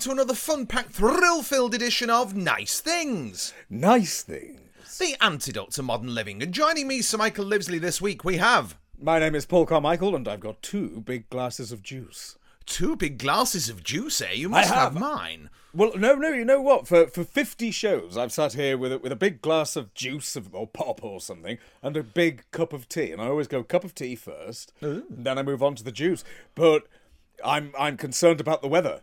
to another fun packed, thrill filled edition of Nice Things, Nice things. the antidote to modern living. And joining me, Sir Michael Livesley, this week we have My name is Paul Carmichael, and I've got two big glasses of juice. two big glasses of juice, eh? You must have. mine. Well, no, no, you know what? For for fifty shows, I've sat here with a, with a big glass of juice of, or pop or something, and a big cup of tea. And I always go cup of tea first, then I move on to the juice. But I'm I'm concerned about the weather.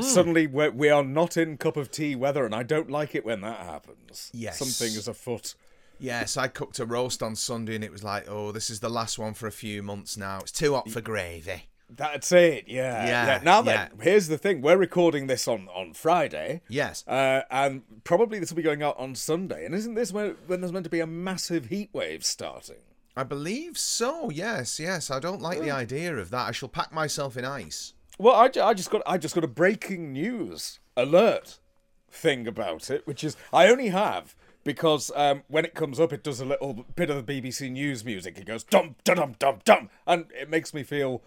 Suddenly, we're, we are not in cup of tea weather, and I don't like it when that happens. Yes. something is afoot. Yes, I cooked a roast on Sunday, and it was like, oh, this is the last one for a few months now. It's too hot for gravy. That's it. Yeah. Yeah, Now then, yeah. here's the thing: we're recording this on on Friday. Yes. Uh, and probably this will be going out on Sunday. And isn't this when, when there's meant to be a massive heat wave starting? I believe so. Yes, yes. I don't like the idea of that. I shall pack myself in ice. Well, I, I just got I just got a breaking news alert thing about it, which is I only have because um, when it comes up, it does a little bit of the BBC News music. It goes dum dum dum dum dum, and it makes me feel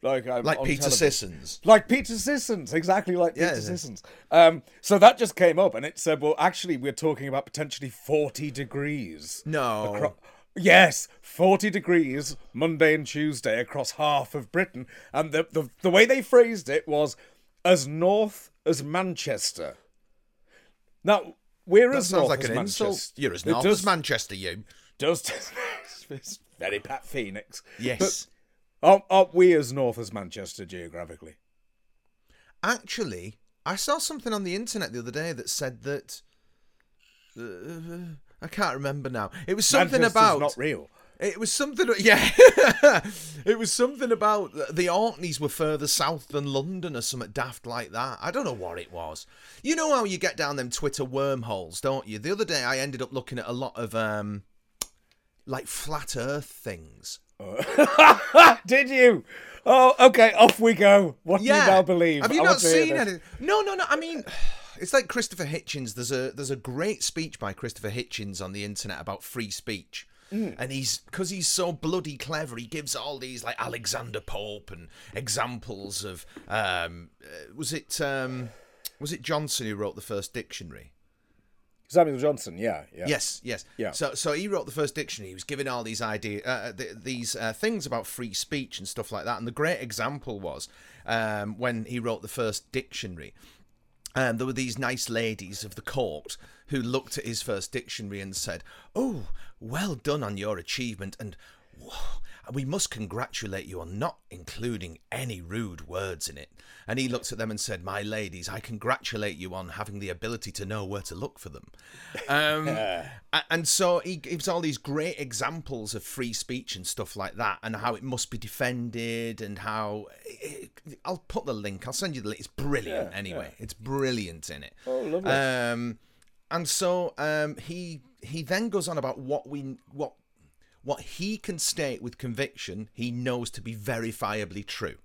like I'm Like Peter television. Sissons. Like Peter Sissons, exactly like Yeah, Peter. Sissons. Um, so that just came up, and it said, "Well, actually, we're talking about potentially forty degrees." No. Acro- yes, forty degrees Monday and Tuesday across half of Britain, and the the, the way they phrased it was as north as Manchester. Now we're That as sounds north like as an insult. Manchester. You're as It north does- as Manchester, you. Does it's very Pat Phoenix. Yes. But aren't, aren't we as north as Manchester geographically? Actually, I saw something on the internet the other day that said that. Uh, I can't remember now. It was something Manchester's about. not real. It was something. Yeah. it was something about the Orkneys were further south than London or something daft like that. I don't know what it was. You know how you get down them Twitter wormholes, don't you? The other day I ended up looking at a lot of um, like flat Earth things. Did you? Oh, okay. Off we go. What do you now believe? Have you I not want to hear seen anything? No, no, no. I mean, it's like Christopher Hitchens. There's a there's a great speech by Christopher Hitchens on the internet about free speech. Mm. And he's because he's so bloody clever. He gives all these like Alexander Pope and examples of um, uh, was it um, was it Johnson who wrote the first dictionary? Samuel Johnson. Yeah, yeah. Yes, yes. Yeah. So, so he wrote the first dictionary. He was giving all these idea, uh, th- these uh, things about free speech and stuff like that. And the great example was um, when he wrote the first dictionary. Um, there were these nice ladies of the court who looked at his first dictionary and said, "Oh, well done on your achievement, and whoa, we must congratulate you on not including any rude words in it." And he looked at them and said, "My ladies, I congratulate you on having the ability to know where to look for them." Um, a- and so he gives all these great examples of free speech and stuff like that, and how it must be defended, and how I'll put the link. I'll send you the link. It's brilliant. Yeah, anyway, it's brilliant in it. Oh, lovely. Um, and so um, he he then goes on about what we what what he can state with conviction. He knows to be verifiably true.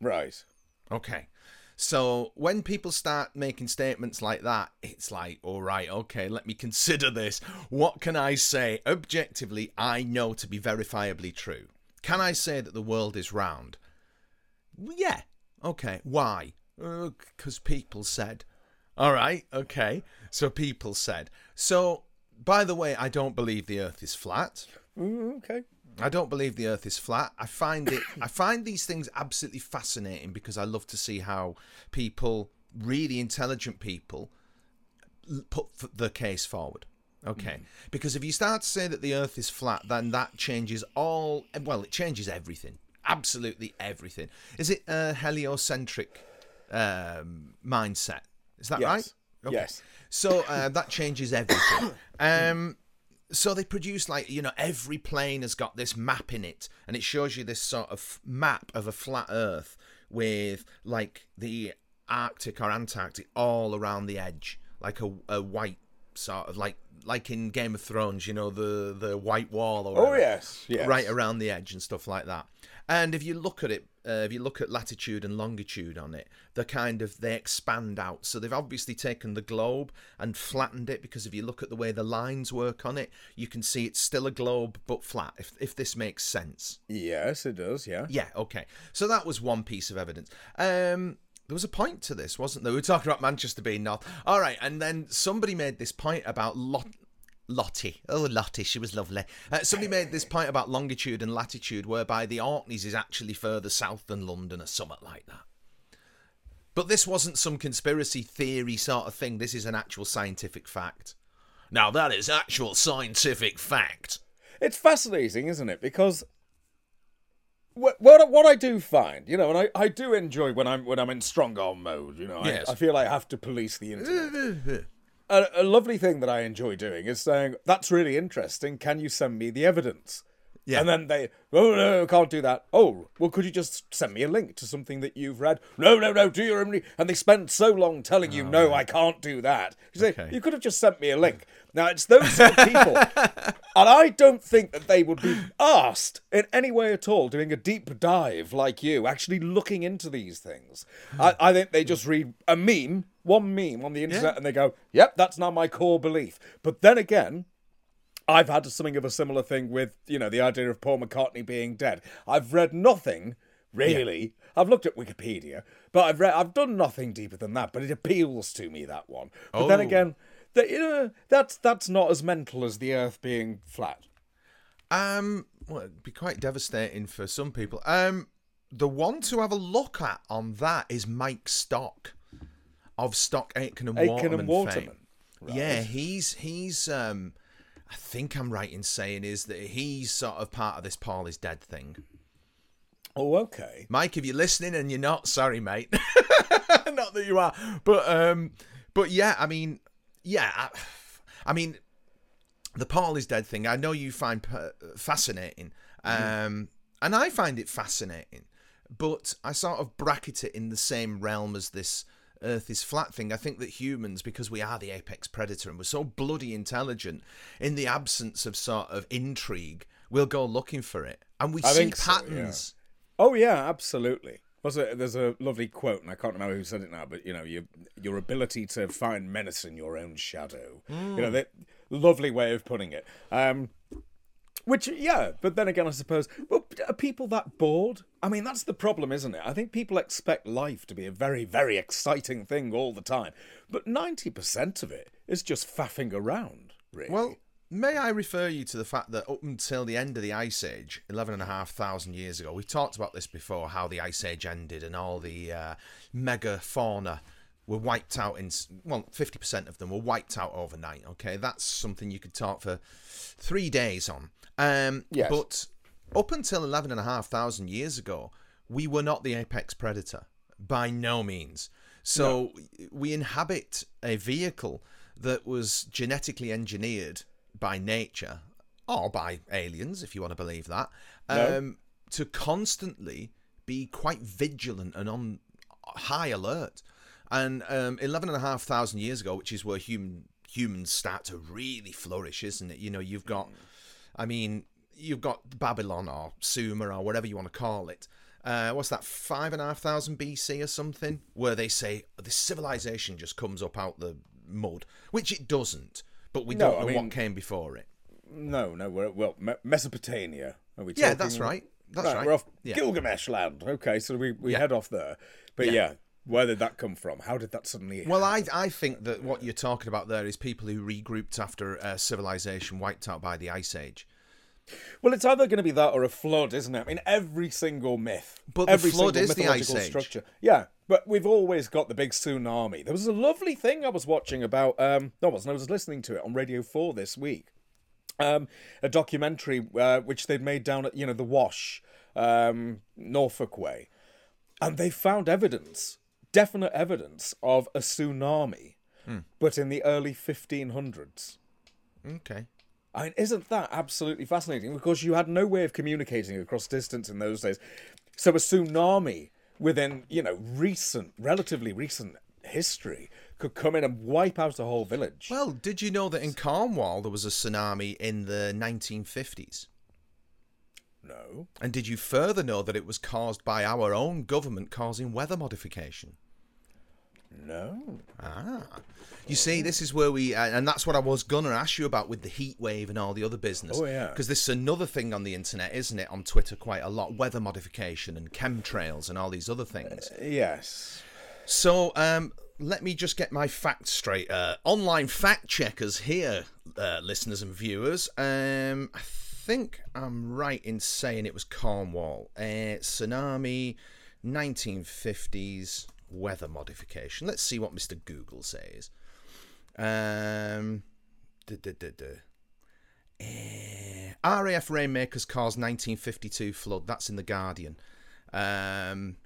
Right. Okay. So when people start making statements like that, it's like, all right, okay, let me consider this. What can I say objectively I know to be verifiably true? Can I say that the world is round? Yeah. Okay. Why? Uh, because people said. All right. Okay. So people said. So, by the way, I don't believe the earth is flat. Mm, okay. I don't believe the Earth is flat. I find it. I find these things absolutely fascinating because I love to see how people, really intelligent people, put the case forward. Okay, because if you start to say that the Earth is flat, then that changes all. Well, it changes everything. Absolutely everything. Is it a heliocentric um, mindset? Is that Yes. right? Okay. Yes. So uh, that changes everything. Um, so they produce like you know every plane has got this map in it, and it shows you this sort of map of a flat Earth with like the Arctic or Antarctic all around the edge, like a, a white sort of like like in Game of Thrones, you know the the white wall or Oh yes. Yes. right around the edge and stuff like that. And if you look at it uh, if you look at latitude and longitude on it, they're kind of they expand out. So they've obviously taken the globe and flattened it because if you look at the way the lines work on it, you can see it's still a globe but flat. If if this makes sense. Yes, it does. Yeah. Yeah. Okay. So that was one piece of evidence. Um, there was a point to this, wasn't there? We were talking about Manchester being north. All right, and then somebody made this point about lot. Lottie. Oh, Lottie, she was lovely. Uh, somebody made this point about longitude and latitude, whereby the Orkneys is actually further south than London or something like that. But this wasn't some conspiracy theory sort of thing. This is an actual scientific fact. Now, that is actual scientific fact. It's fascinating, isn't it? Because what what, what I do find, you know, and I, I do enjoy when I'm when I'm in strong arm mode. You know, Yes. I, I feel I have to police the internet. a, a lovely thing that I enjoy doing is saying, "That's really interesting. Can you send me the evidence?" Yeah. And then they, oh no, can't do that. Oh, well, could you just send me a link to something that you've read? No, no, no, do your own. re-" And they spent so long telling you, oh, no, I can't do that. You say, Oh, Okay. you could have just sent me a link. Now it's those sort of people, and I don't think that they would be asked in any way at all doing a deep dive like you, actually looking into these things. Hmm. I, I think they just read a meme, one meme on the internet, Yeah. and they go, "Yep, that's now my core belief." But then again, I've had something of a similar thing with, you know, the idea of Paul McCartney being dead. I've read nothing really. I've looked at Wikipedia, but I've read, I've done nothing deeper than that. But it appeals to me that one. But then Oh. again, that you know, that's that's not as mental as the Earth being flat. Um, well, it'd be quite devastating for some people. Um, the one to have a look at on that is Mike Stock of Stock Aitken and Aitken Waterman. and. Waterman. Yeah, he's he's um, I think I'm right in saying is that he's sort of part of this Paul is dead thing. Oh, okay. Mike, if you're listening and you're not, sorry, mate. not that you are, but um, but yeah, I mean, yeah, I, I mean, the Paul is dead thing. I know you find per- fascinating, um, and I find it fascinating, but I sort of bracket it in the same realm as this. Earth is flat thing. I think that humans, because we are the apex predator and we're so bloody intelligent, in the absence of sort of intrigue, we'll go looking for it, and we I see think so, yeah. patterns. Oh yeah, absolutely. It, there's a lovely quote, and I can't remember who said it now, but you know, your your ability to find menace in your own shadow. You know, that lovely way of putting it. Um, which, yeah, but then again, I suppose, well, are people that bored? I mean, that's the problem, isn't it? I think people expect life to be a very, very exciting thing all the time, but ninety percent of it is just faffing around. Really. Well, may I refer you to the fact that up until the end of the Ice Age, 11,500 years ago, we talked about this before, how the Ice Age ended and all the uh, mega fauna were wiped out in, well, 50% of them were wiped out overnight, okay? That's something you could talk for three days on. Um, Yes. But up until 11,500 years ago, we were not the apex predator, by no means. So we inhabit a vehicle that was genetically engineered by nature, or by aliens, if you want to believe that, No. um, to constantly be quite vigilant and on high alert. And um, 11,500 years ago, which is where human humans start to really flourish, isn't it? You know, you've got, I mean, you've got Babylon or Sumer or whatever you want to call it. Uh, what's that, five and a half thousand BC or something? Where they say this civilization just comes up out the mud, which it doesn't. But we No, don't I know mean- what came before it. no, no, we're well Me- Mesopotamia. Are we Yeah, that's right. That's right. We're off Yeah. Gilgamesh land. Okay, so we, we Yeah. head off there. But Yeah. yeah. Where did that come from? How did that suddenly? Well, I I think that what you're talking about there is people who regrouped after uh, civilization wiped out by the ice age. Well, it's either going to be that or a flood, isn't it? I mean, every single myth, But the every flood single is the ice age. structure. Yeah, but we've always got the big tsunami. There was a lovely thing I was watching about. Um, no, I wasn't. I was listening to it on Radio Four this week. Um, a documentary uh, which they'd made down at you know the Wash, um, Norfolk way, and they found evidence, definite evidence of a tsunami, Hmm. but in the early 1500s. Okay. I mean, isn't that absolutely fascinating? Because you had no way of communicating across distance in those days. So a tsunami within, you know, recent, relatively recent history could come in and wipe out a whole village. Well, did you know that in Cornwall there was a tsunami in the 1950s? No. And did you further know that it was caused by our own government causing weather modification? No. Ah. You see, this is where we, uh, and that's what I was gonna ask you about with the heat wave and all the other business. Oh, yeah. Because this is another thing on the internet, isn't it? On Twitter, quite a lot, weather modification and chemtrails and all these other things. Yes. So, um, let me just get my facts straight. Uh, online fact checkers here, uh, listeners and viewers. Um, I think I'm right in saying it was Cornwall. Uh, tsunami, 1950s weather modification. Let's see what Mr. Google says. Um, duh, duh, duh. Eh, RAF rainmakers caused 1952 flood. That's in the Guardian. Um,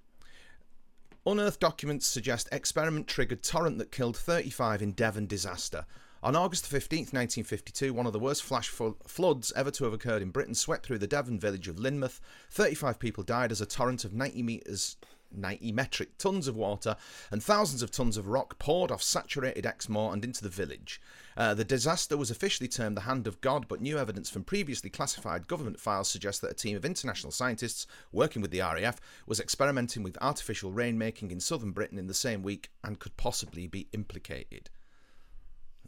unearthed documents suggest experiment triggered torrent that killed 35 in Devon disaster. On August 15th, 1952, one of the worst flash fo- floods ever to have occurred in Britain swept through the Devon village of Lynmouth. 35 people died as a torrent of 90 metres 90 metric tons of water and thousands of tons of rock poured off saturated Exmoor and into the village. Uh, the disaster was officially termed the Hand of God, but new evidence from previously classified government files suggests that a team of international scientists working with the RAF was experimenting with artificial rainmaking in southern Britain in the same week and could possibly be implicated.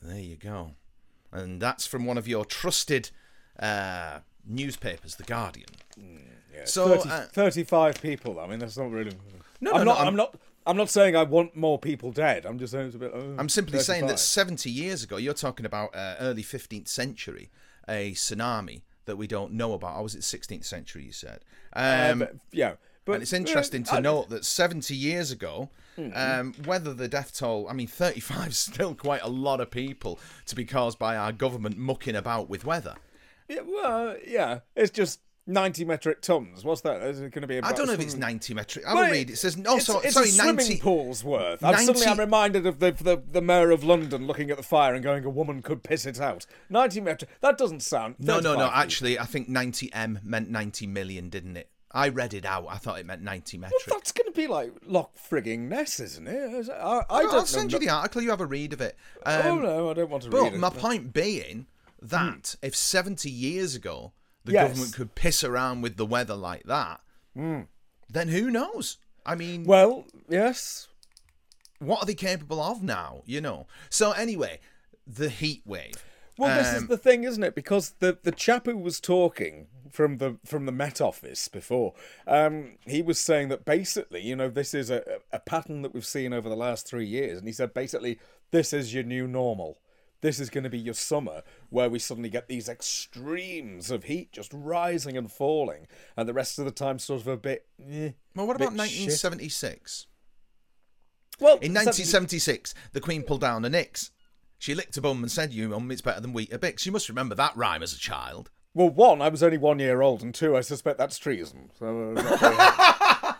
There you go. And that's from one of your trusted uh, newspapers, The Guardian. Yeah. So, 30, uh, 35 people. I mean, that's not really. No, I'm no, not. no, I'm, I'm- not. I'm not saying I want more people dead. I'm just saying it's a bit. oh, I'm simply saying that 70 years ago, you're talking about uh, early 15th century, a tsunami that we don't know about. Or was it 16th century, you said? Uh, Um, but- yeah, but and it's interesting to uh, note that 70 years ago, Mm-hmm. um, whether the death toll, I mean, 35 is still quite a lot of people to be caused by our government mucking about with weather. Yeah, well, yeah, it's just 90 metric tons. What's that? Is it going to be? I don't know if it's 90 metric. I will read. It says, oh, it's, so, it's sorry, a swimming 90. pool's worth. I'm suddenly I'm reminded of the, the the mayor of London looking at the fire and going, "A woman could piss it out." 90 metric. That doesn't sound. No, no, no. feet. Actually, I think 90M meant 90 million, didn't it? I read it out. I thought it meant 90 metric. Well, That's going to be like Loch frigging Ness, isn't it? I, I I'll, don't I'll know send you the article. You have a read of it. Oh Um, no, I don't want to but read it. But my point being that if 70 years ago the Yes. government could piss around with the weather like that, then who knows? I mean, Well, yes. what are they capable of now? You know. So anyway, the heat wave. Well, this is Um, the thing, isn't it? Because the the chap who was talking from the from the Met Office before, um, he was saying that basically, you know, this is a, a pattern that we've seen over the last three years, and he said basically this is your new normal. This is going to be your summer, where we suddenly get these extremes of heat just rising and falling, and the rest of the time sort of a bit. eh, Well, what about shit. 1976? Well, In 1976, the Queen pulled down her Nix. She licked a bum and said, "You mum, it's better than Weetabix." You must remember that rhyme as a child. Well, one, I was only one year old, and two, I suspect that's treason. So, uh, not very happy.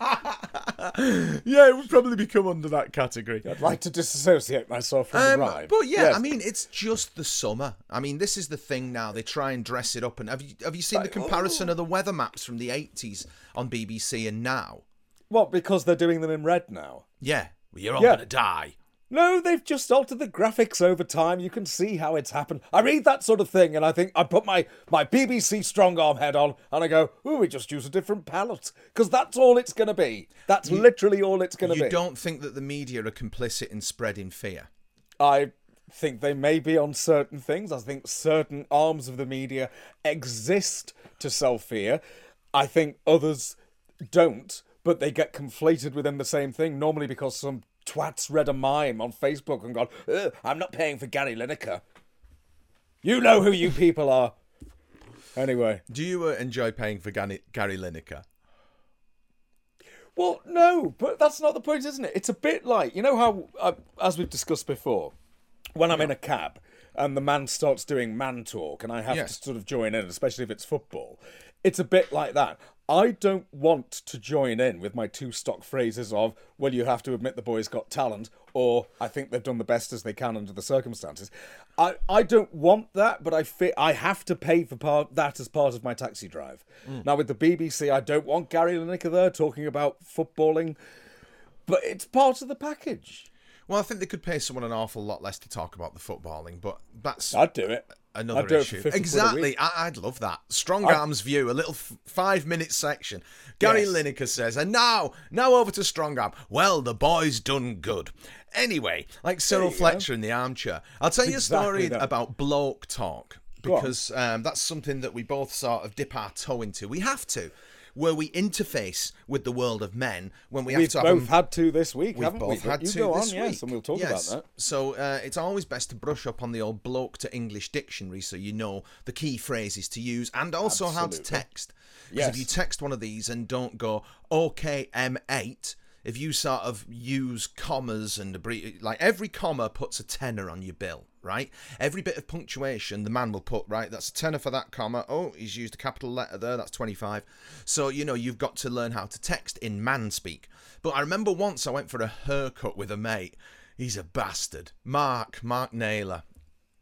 Yeah, it would probably become under that category. I'd like to disassociate myself from Um, the rhyme. but yeah, Yes. I mean, it's just the summer. I mean, this is the thing now. They try and dress it up. And have you have you seen the Like, comparison of the weather maps from the eighties on BBC and now? what? Because they're doing them in red now. Yeah, well, you're all Yeah. gonna die. No, they've just altered the graphics over time. You can see how it's happened. I read that sort of thing, and I think I put my my BBC strong arm head on, and I go, "Ooh, we just use a different palette," because that's all it's going to be. That's literally all it's going to be. You don't think that the media are complicit in spreading fear? I think they may be on certain things. I think certain arms of the media exist to sell fear. I think others don't, but they get conflated within the same thing, normally because some twats read a mime on Facebook and gone, "Ugh, I'm not paying for Gary Lineker. You know who you people are. Anyway. Do you uh, enjoy paying for Gary, Gary Lineker? Well, no, but that's not the point, isn't it? It's a bit like you know how, uh, as we've discussed before, when I'm in a cab and the man starts doing man talk, and I have Yes. to sort of join in, especially if it's football. It's a bit like that. I don't want to join in with my two stock phrases of "Well, you have to admit the boy's got talent," or "I think they've done the best as they can under the circumstances." I, I don't want that, but I fi- I have to pay for part that as part of my taxi drive. Mm. Now with the BBC, I don't want Gary Lineker there talking about footballing, but it's part of the package. Well, I think they could pay someone an awful lot less to talk about the footballing, but that's I'd do it. Another I'd do it for issue. 50 quid a Exactly. I, I'd love that. Strong Arms View, a little f- five minute section. Gary Yes. Lineker says, and now, now over to Strong Arm. Well, the boy's done good. Anyway, like Cyril you go. Fletcher in the armchair. I'll tell you a story that. about bloke talk because um, that's something that we both sort of dip our toe into. We have to, where we interface with the world of men when we have We've to have both had to this week, We've haven't we? both But had you to go this on, week. yes, and we'll talk Yes. about that. So uh, it's always best to brush up on the old bloke to English dictionary so you know the key phrases to use and also how to text. Because if you text one of these and don't go OKM8, if you sort of use commas and like every comma puts a tenner on your bill, right? Every bit of punctuation, the man will put right. That's a tenner for that comma. Oh, he's used a capital letter there. That's twenty-five. So you know you've got to learn how to text in man speak. But I remember once I went for a haircut with a mate. He's a bastard, Mark Mark Naylor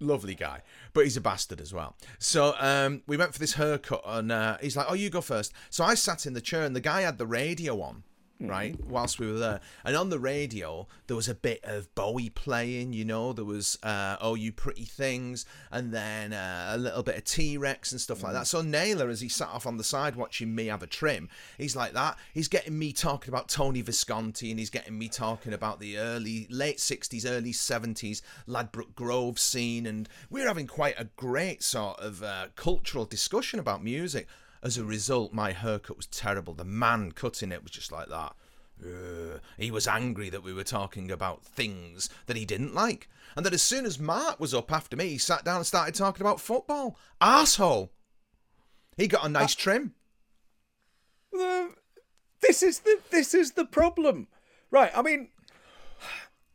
lovely guy, but he's a bastard as well. So um, we went for this haircut, and uh, he's like, "Oh, you go first. So I sat in the chair, and the guy had the radio on. Right, whilst we were there, and on the radio there was a bit of Bowie playing, you know. There was uh, "Oh You Pretty Things," and then uh, a little bit of T Rex and stuff like that. So Naylor, as he sat off on the side watching me have a trim, he's like that. He's getting me talking about Tony Visconti, and he's getting me talking about the early, late '60s, early '70s Ladbroke Grove scene, and we're having quite a great sort of uh, cultural discussion about music. As a result, my haircut was terrible. The man cutting it was just like that. Ugh. He was angry that we were talking about things that he didn't like. And that as soon as Mark was up after me, he sat down and started talking about football. Asshole! He got a nice uh, trim. the, this is the this is the problem, right? I mean,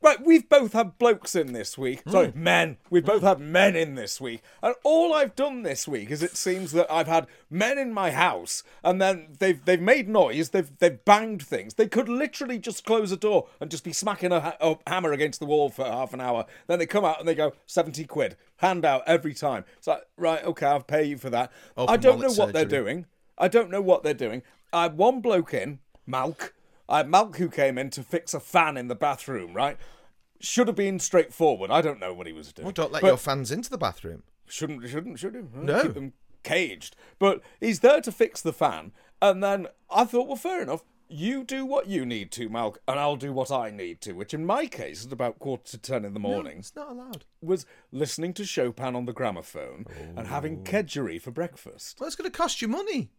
right. We've both had blokes in this week. Sorry, men. We've both had men in this week, and all I've done this week is it seems that I've had men in my house, and then they've they've made noise. They've they've banged things. They could literally just close a door and just be smacking a, ha- a hammer against the wall for half an hour. Then they come out and they go seventy quid, hand out every time. It's like right, okay, I'll pay you for that. I don't know what they're doing. I don't know what they're doing. I had one bloke in, Malk. I had Malk who came in to fix a fan in the bathroom, right? Should have been straightforward. I don't know what he was doing. Well, don't let But your fans into the bathroom. Shouldn't, shouldn't, should have. No. Keep them caged. But he's there to fix the fan. And then I thought, well, fair enough. You do what you need to, Malk, and I'll do what I need to, which in my case, at about quarter to ten in the morning, No, It's not allowed. was listening to Chopin on the gramophone and having oh. kedgeree for breakfast. Well, it's going to cost you money.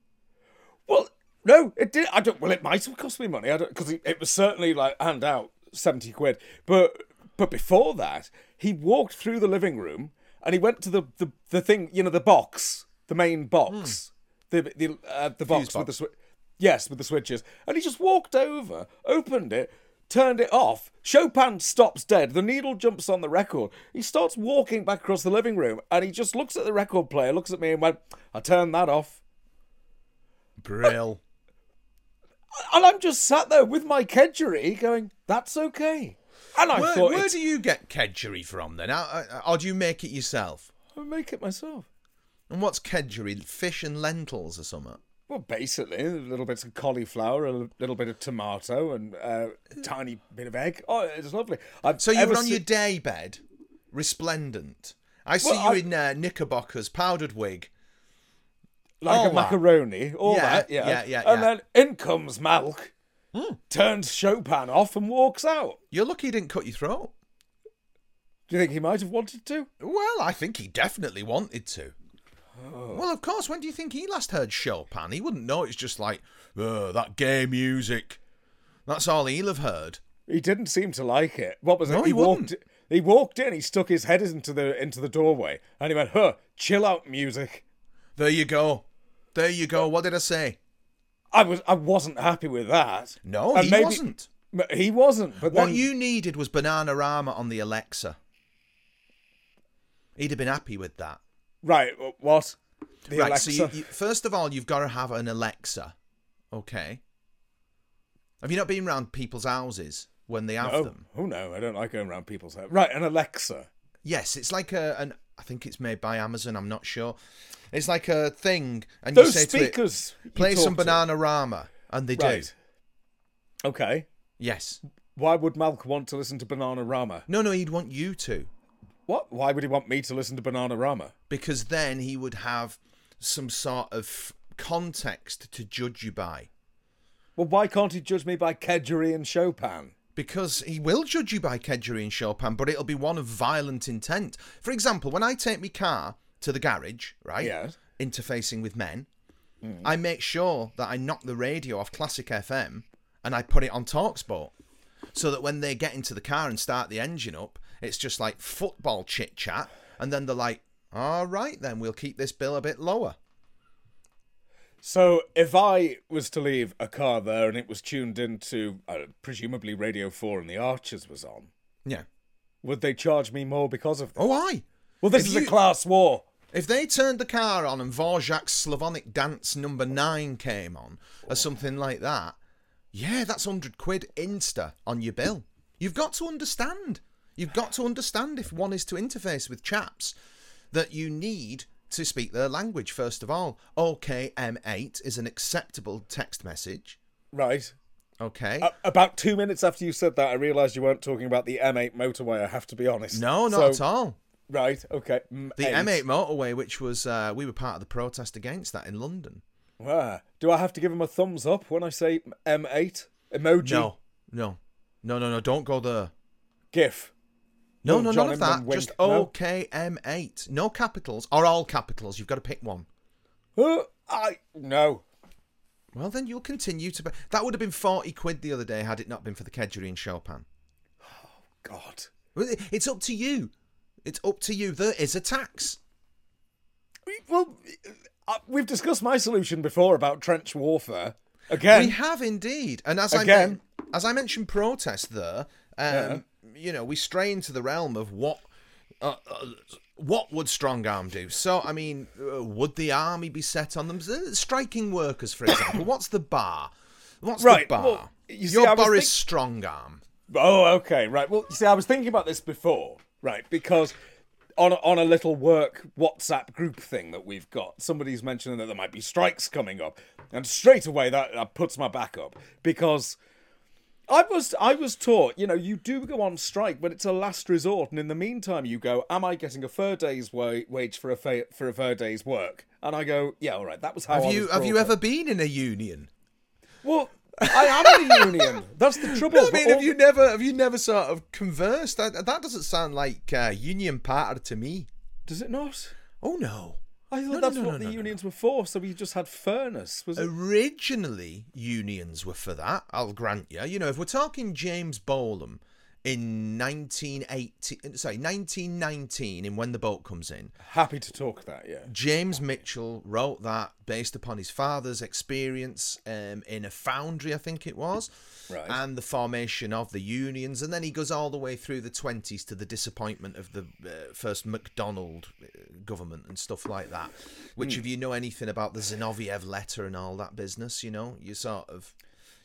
Well, no, it did. I don't. Well, it might have cost me money. I don't because it, it was certainly like hand out seventy quid. But but before that, he walked through the living room and he went to the the, the thing. You know, the box, the main box, the the uh, the box, with the box. switch. Yes, with the switches, and he just walked over, opened it. Turned it off. Chopin stops dead. The needle jumps on the record. He starts walking back across the living room and he just looks at the record player, looks at me, and went, I turned that off. Brill. And I'm just sat there with my kedgeree going, that's okay. And I Where, thought, where it's, do you get kedgeree from then? How- uh, Or do you make it yourself? I'll make it myself. And what's kedgeree? Fish and lentils or something? Well, basically, a little bit of cauliflower, a little bit of tomato, and uh, a tiny bit of egg. Oh, it's lovely. I've So you're on si- your day bed, resplendent. I see Well, you I- in uh, knickerbockers, powdered wig. Like all a that. macaroni, all Yeah, that, yeah. yeah, yeah, And then in comes Malk, hmm. turns Chopin off, and walks out. You're lucky he didn't cut your throat. Do you think he might have wanted to? Well, I think he definitely wanted to. Oh. Well, of course. When do you think he last heard Chopin? He wouldn't know. It's just like "Ugh, that gay music. That's all he'll have heard. He didn't seem to like it. What was it? No, he he walked. wouldn't. He walked in. He stuck his head into the into the doorway, and he went, "Huh, chill out, music." There you go. There you go. What did I say? I was I wasn't happy with that. No, And he maybe- wasn't. He wasn't. But What then, you needed was Bananarama on the Alexa. He'd have been happy with that. right? What? The right. Alexa. So you, you, first of all, you've got to have an Alexa. Okay. Have you not been round people's houses when they have oh, them? oh no, I don't like going around people's houses. Right, an Alexa. Yes, it's like a an. I think it's made by Amazon. I'm not sure. It's like a thing, and you say speakers. to it, "Play some talk to. Bananarama," and they do. Okay. Yes. Why would Malk want to listen to Bananarama? No, no, he'd want you to. What? Why would he want me to listen to Bananarama? because then he would have some sort of context to judge you by. Well, why can't he judge me by Kedgeree and Chopin? Because he will judge you by Kedgeree and Chopin, but it'll be one of violent intent. For example, when I take my car to the garage, right? Yes. Interfacing with men, mm. I make sure that I knock the radio off Classic FM and I put it on Talksport. So that when they get into the car and start the engine up, it's just like football chit chat. And then they're like, all right, then we'll keep this bill a bit lower. So, if I was to leave a car there and it was tuned into, uh, presumably Radio 4 and the Archers was on, Yeah. would they charge me more because of that? Oh, aye. well, this if is you- a class war. If they turned the car on and Dvořák's Slavonic Dance number nine came on, or something like that, yeah, that's 100 quid insta on your bill. You've got to understand. You've got to understand if one is to interface with chaps that you need to speak their language, first of all. OKM8 is an acceptable text message. Right. Okay. A- about two minutes after you said that, I realised you weren't talking about the M8 motorway, I have to be honest. no, not So- at all. Right, okay. M8. The M8 motorway, which was, uh, we were part of the protest against that in London. Ah, do I have to give him a thumbs up when I say M8? Emoji? No, no, no, no, no, don't go there. GIF? No, no, John none of that. wink. Just OKM8. No capitals or all capitals. You've got to pick one. Oh, I. No. Well, then you'll continue to. Pay. That would have been 40 quid the other day had it not been for the Kedgeree and Chopin. Oh God. It's up to you. It's up to you. There is a tax. Well, uh, we've discussed my solution before about trench warfare. Again. We have indeed, and as I Again. men- as I mentioned, protest there. Um, You know, we stray into the realm of what. Uh, uh, what would strong arm do? So, I mean, uh, would the army be set on them? Uh, Striking workers, for example. What's the bar? What's Right, the bar? well, you see, Your I was bar is strong arm. Oh, okay, right. Well, you see, I was thinking about this before, right? Because on a, on a little work WhatsApp group thing that we've got, somebody's mentioning that there might be strikes coming up, and straight away that, that puts my back up because I was I was taught, you know, you do go on strike, but it's a last resort, and in the meantime, you go, "Am I getting a fair day's wa- wage for a fa- for a fair day's work?" And I go, "Yeah, all right, that was how." Have I you was have you up." ever been in a union? Well, I am in a union. That's the trouble. I but mean, all- have you never have you never sort of conversed? That, that doesn't sound like uh, union partner to me. Does it not? Oh no. I thought No, that's no, what no, the no, no, unions were for, so we just had fairness. Was it? Originally, unions were for that. I'll grant you. You know, if we're talking James Bolam in 1980, sorry, 1919, in When the Boat Comes In, Happy to talk that, yeah. James Mitchell wrote that based upon his father's experience um, in a foundry, I think it was, Right. and the formation of the unions. And then he goes all the way through the 20s to the disappointment of the uh, first MacDonald uh, government and stuff like that. Which, Hmm. if you know anything about the Zinoviev letter and all that business, you know, you sort of.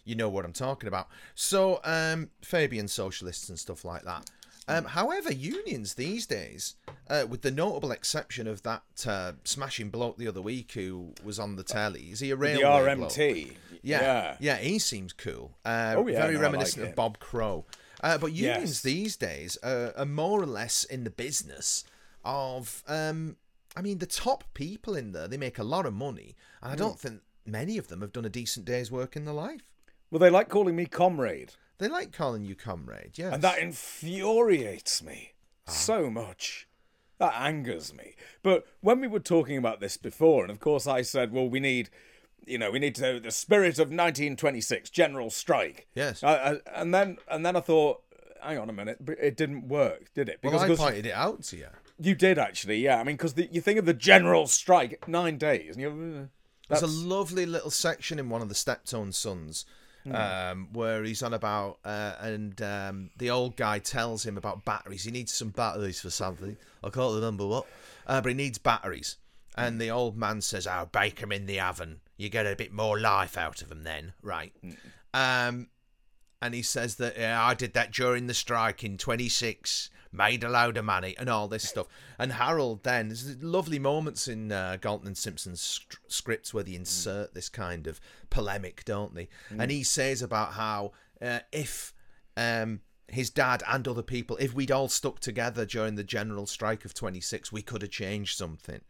You know what I'm talking about. So, um, Fabian socialists and stuff like that. Um, however, unions these days, uh, with the notable exception of that uh, smashing bloke the other week who was on the telly, is he a The railway bloke? RMT. Yeah, yeah, he seems cool. Uh, Oh, yeah, very no, reminiscent like of. Bob Crow. Uh, but unions Yes. these days are, are more or less in the business of, um, I mean, the top people in there. They make a lot of money, and Hmm. I don't think many of them have done a decent day's work in their life. Well, they like calling me comrade, They like calling you comrade, yes. and that infuriates me Ah. so much. That angers me. But when we were talking about this before, and of course I said, well, we need, you know, we need to the spirit of 1926, general strike. Yes. I, I, and then and then I thought, hang on a minute, but it didn't work, did it? well, I because pointed it out to you. you did actually, yeah. I mean, because you think of the general strike, nine days, and you. uh, There's a lovely little section in one of the Steptoe Sons um, where he's on about, uh, and um, the old guy tells him about batteries. He needs some batteries for something. I can't remember what, uh, but he needs batteries. And the old man says, "Oh, bake them in the oven. You get a bit more life out of them then, right?" Um, and he says that yeah, I did that during the strike in 26, made a load of money and all this stuff. And Harold then, there's lovely moments in uh, Galton and Simpson's sc- scripts where they insert this kind of polemic, don't they? And he says about how uh, if um, his dad and other people, if we'd all stuck together during the general strike of 26, we could have changed something.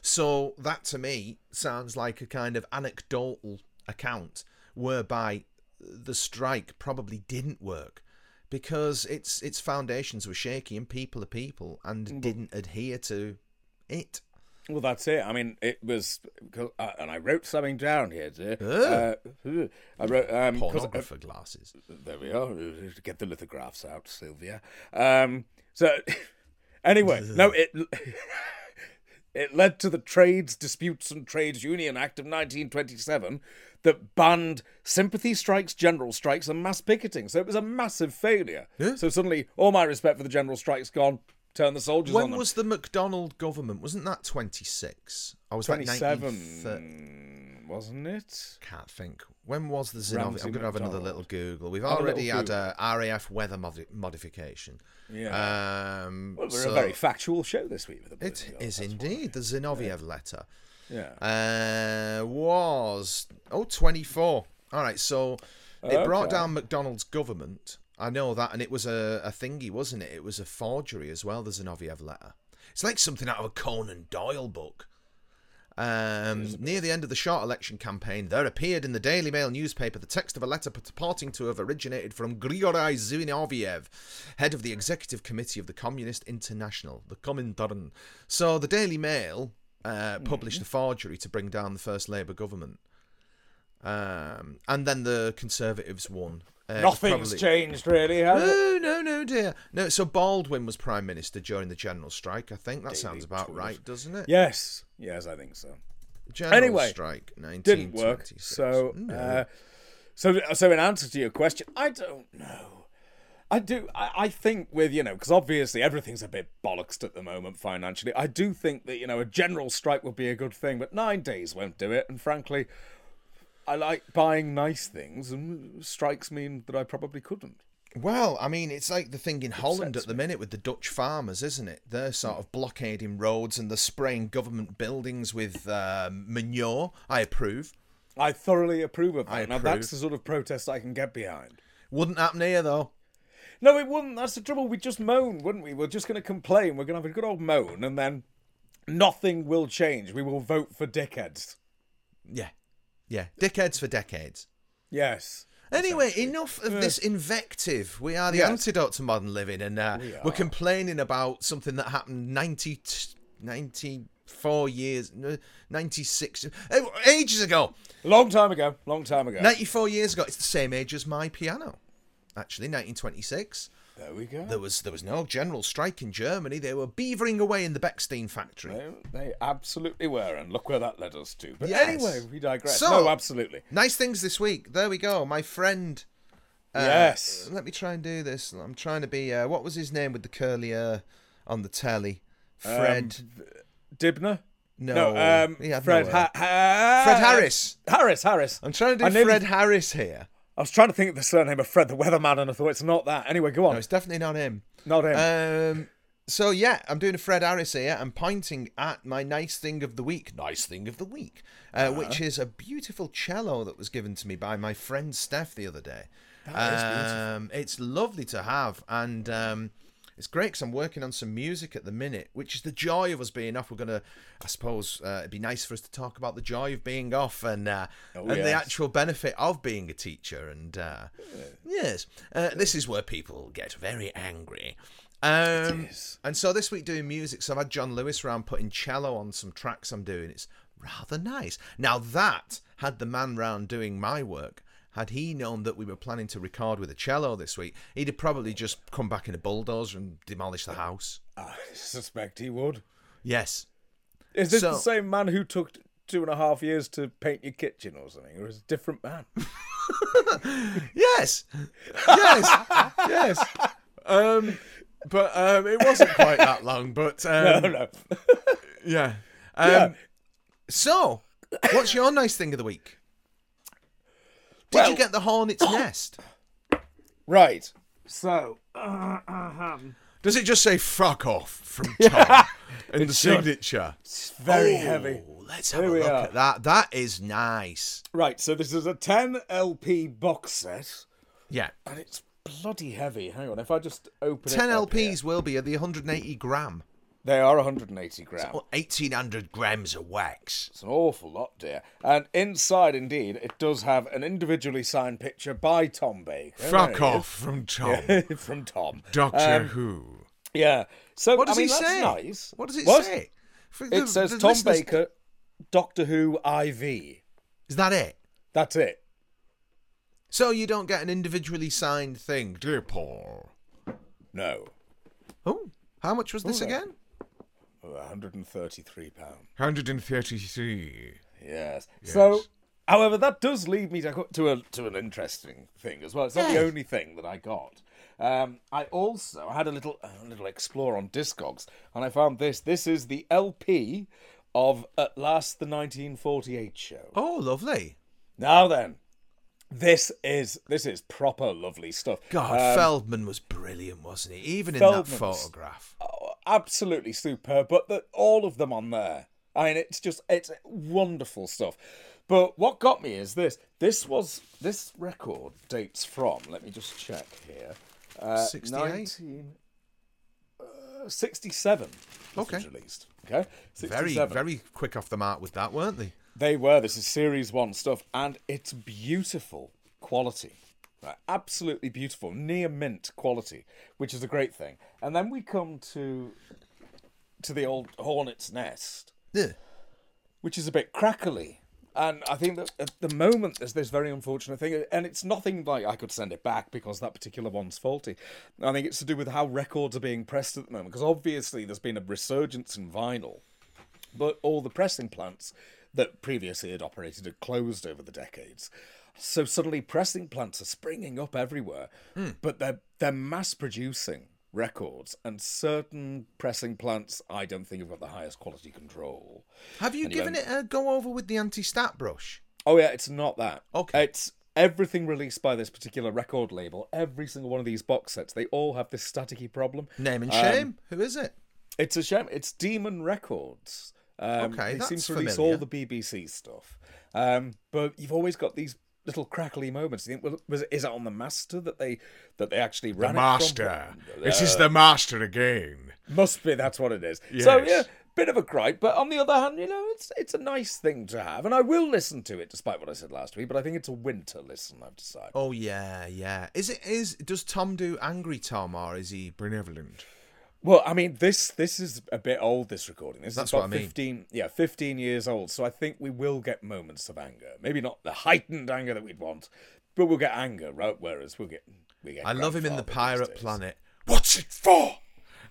So that to me sounds like a kind of anecdotal account whereby the strike probably didn't work because its its foundations were shaky and people are people and didn't adhere to it. Well, that's it. I mean, it was, uh, and I wrote something down here. Dear. Uh, I wrote, um, 'cause- Pornographer glasses. there we are. Get the lithographs out, Sylvia. Um, so, anyway, no, it it led to the Trades Disputes and Trades Union Act of 1927 that banned sympathy strikes, general strikes, and mass picketing. So it was a massive failure. So suddenly, all my respect for the general strikes gone. Turn the soldiers on When was the MacDonald government? Wasn't that 26? I was that 1930? 27, wasn't it? Can't think. When was the Zinoviev? I'm going to have another little Google. We've Have a already little had a RAF weather modi- modification. Yeah. Um, Well, we're so a very factual show this week with the it Bloody is that's indeed the Zinoviev letter. Yeah. Uh, was oh 24. All right, so it brought down MacDonald's government. I know that, and it was a, a thingy, wasn't it? It was a forgery as well. The Zinoviev letter. It's like something out of a Conan Doyle book. Um, near the end of the short election campaign, there appeared in the Daily Mail newspaper the text of a letter purporting to have originated from Grigory Zinoviev, head of the executive committee of the Communist International, the Comintern. So the Daily Mail uh, published a forgery to bring down the first Labour government. Um, and then the Conservatives won. Uh, Nothing's probably- changed, really, has it? no, no, no, dear. No, so Baldwin was prime minister during the general strike. I think that sounds about twelve. right, doesn't it? Yes. Yes, I think so. General Anyway, strike, nineteen Didn't work. So, No. uh, so, so in answer to your question, I don't know. I do. I, I think with you know, because obviously everything's a bit bollocksed at the moment financially. I do think that you know a general strike would be a good thing, but nine days won't do it. And frankly, I like buying nice things, and strikes mean that I probably couldn't. Well, I mean, it's like the thing in Holland at the minute with the Dutch farmers, isn't it? They're sort of blockading roads and they're spraying government buildings with um, manure. I approve. I thoroughly approve of that. I now that's the sort of protest I can get behind. Wouldn't happen here, though. No, it wouldn't. That's the trouble. We'd just moan, wouldn't we? We're just going to complain. We're going to have a good old moan, and then nothing will change. We will vote for dickheads. Yeah. Yeah. Dickheads for decades. Yes. Anyway, enough of this invective. We are the Yes. antidote to modern living, and uh, We are complaining about something that happened 90, 94 years, 96, eh, ages ago. Long time ago. Long time ago. 94 years ago. It's the same age as my piano. Actually, 1926. There we go. There was there was no general strike in Germany. They were beavering away in the Bechstein factory. They, they absolutely were, and look where that led us to. But Yes. anyway, we digress. So- no, absolutely. Nice things this week. There we go. My friend. uh, Yes. Let me try and do this. I'm trying to be. Uh, what was his name with the curly hair on the telly? Fred. Dibnah? no. um, he Fred, no ha- ha- Fred Harris. Harris, Harris. I'm trying to do Fred Harris here. I was trying to think of the surname of Fred the Weatherman, and I thought it's not that. Anyway, go on. No, it's definitely not him. not him. Um. So yeah, I'm doing a Fred Harris here. I'm pointing at my nice thing of the week. Nice thing of the week, uh, which is a beautiful cello that was given to me by my friend Steph the other day. um, it's lovely to have, and um, it's great because I'm working on some music at the minute, which is the joy of us being off. We're gonna, I suppose, uh, it'd be nice for us to talk about the joy of being off and uh, and the actual benefit of being a teacher. And uh, yes, uh, this is where people get very angry. Um, and so this week doing music, so I've had John Lewis around putting cello on some tracks I'm doing. It's rather nice. Now that had the man round doing my work. Had he known that we were planning to record with a cello this week, he'd have probably just come back in a bulldozer and demolished the house. I suspect he would. Yes. Is this the same man who took two and a half years to paint your kitchen or something, or is it a different man? Yes. Yes. yes. Um, but um, it wasn't quite that long. But um, no, no. yeah. Um, Yeah. So, what's your nice thing of the week? Did Well- you get the hornet's nest? Right. So, uh-huh. Does it just say "fuck off" from Tom in the signature? it's very Oh, heavy. Let's have Here a look are. at that. That is nice. Right, so this is a 10 LP box set, Yeah. and it's bloody heavy. Hang on, if I just open 10 it up here. LPs will be at the 180 gram. They are 180 grams. Or 1800 grams of wax. It's an awful lot, dear. And inside, indeed, it does have an individually signed picture by Tom Baker. Fuck off from Tom. From Tom. Doctor Um, Who. Yeah. So What does I mean, he that's say? nice. What does it What? say? For It says the Tom listeners- Baker, Doctor Who IV. Is that it? That's it. So you don't get an individually signed thing. Dear Paul. No. Oh, how much was this Oh. again? Oh, 133 pounds. 133. Yes. yes. So, however, that does lead me to to a to an interesting thing as well. It's not the only thing that I got. Um, I also had a little a little explore on Discogs, and I found this. This is the LP of At Last the 1948 show. Oh, lovely. Now then, this is this is proper lovely stuff. God, Um, Feldman was brilliant, wasn't he? Even in Feldman that photograph. oh, absolutely superb. But the, all of them on there, I mean, it's just it's wonderful stuff. But what got me is this. This was this record dates from. Let me just check here. Uh, 68? 19, uh, 67. Okay. released. Okay. Very, very quick off the mark with that, weren't they? They were. This is series one stuff, and it's beautiful quality. Absolutely beautiful, near mint quality, which is a great thing. And then we come to to the old hornet's nest, Yeah. which is a bit crackly. And I think that at the moment there's this very unfortunate thing, and it's nothing like I could send it back because that particular one's faulty. I think it's to do with how records are being pressed at the moment, because obviously there's been a resurgence in vinyl, but all the pressing plants that previously had operated had closed over the decades. So suddenly pressing plants are springing up everywhere, but they're they're mass producing records, and certain pressing plants I don't think have got the highest quality control. Have you given it a go over with the anti-stat brush? Oh yeah, it's not that. Okay. It's everything released by this particular record label. Every single one of these box sets, they all have this staticky problem. Name and Um, shame. Who is it? It's a shame. It's Demon Records. Um, Okay, they seem that's to release familiar. all the BBC stuff. Um, but you've always got these little crackly moments. You think, well, was is it on the master that they that they actually ran it from? This is uh, the master again. Must be that's what it is. So yeah, bit of a gripe, but on the other hand, you know, it's it's a nice thing to have, and I will listen to it, despite what I said last week. But I think it's a winter listen. I've decided. Oh yeah, yeah. Is it is does Tom do angry Tom or is he benevolent? Well, I mean, this this is a bit old. This recording. This That's is about I mean. fifteen. Yeah, fifteen years old. So I think we will get moments of anger. Maybe not the heightened anger that we'd want, but we'll get anger. Right? Whereas we'll get we get. I love him in the pirate planet. What's it for?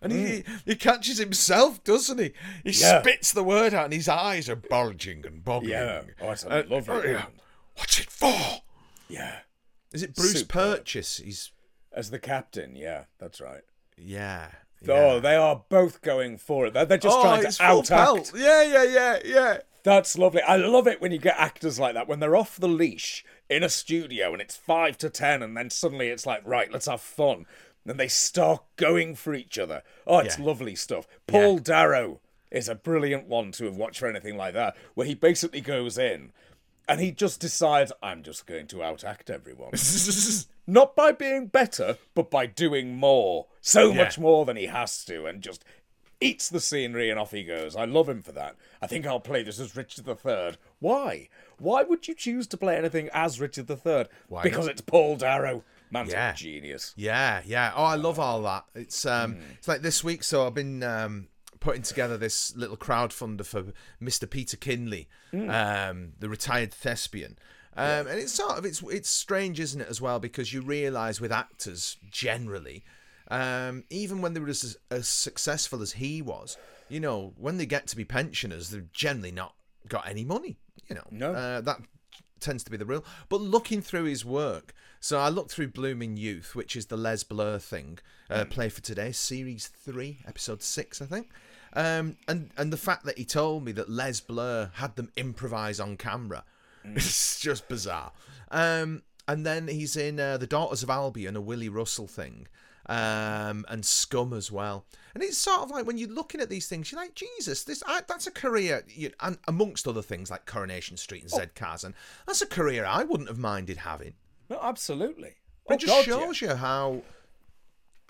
And he he catches himself, doesn't he? He Yeah. spits the word out, and his eyes are bulging and boggling. Yeah. Oh, it's a Uh, lovely moment. What's it for? Yeah. Is it Bruce Superb. Purchase? He's As the captain. Yeah, that's right. yeah. Oh, they are both going for it. They're, they're just oh, trying to out act. Yeah, yeah, yeah, yeah. That's lovely. I love it when you get actors like that when they're off the leash in a studio and it's five to ten, and then suddenly it's like, right, let's have fun. And they start going for each other. Oh, it's Yeah. lovely stuff. Paul Darrow is a brilliant one to have watched for anything like that, where he basically goes in and he just decides, I'm just going to outact everyone. Not by being better, but by doing more. So Yeah. much more than he has to, and just eats the scenery and off he goes. I love him for that. I think I'll play this as Richard III. Why? Why would you choose to play anything as Richard III? Why Because it's Paul Darrow. Man's Yeah. a genius. Yeah, yeah. Oh, I love all that. It's um, it's like this week. So I've been um putting together this little crowdfunder for Mr. Peter Kinley, um, the retired thespian. Um, and it's sort of it's it's strange, isn't it, as well, because you realise with actors generally, um, even when they were as, as successful as he was, you know, when they get to be pensioners, they've generally not got any money. You know, No. uh, that tends to be the rule. But looking through his work, so I looked through Blooming Youth, which is the Les Blair thing, uh, play for today, series three, episode six, I think. Um, and and the fact that he told me that Les Blair had them improvise on camera, it's just bizarre. Um, and then he's in uh, the Daughters of Albion, a Willy Russell thing. Um, and Scum as well, and it's sort of like when you're looking at these things, you're like, Jesus, this I, that's a career, you, and amongst other things like Coronation Street and Zed Cars, and that's a career I wouldn't have minded having. No, absolutely. But it just God, yeah. shows you how,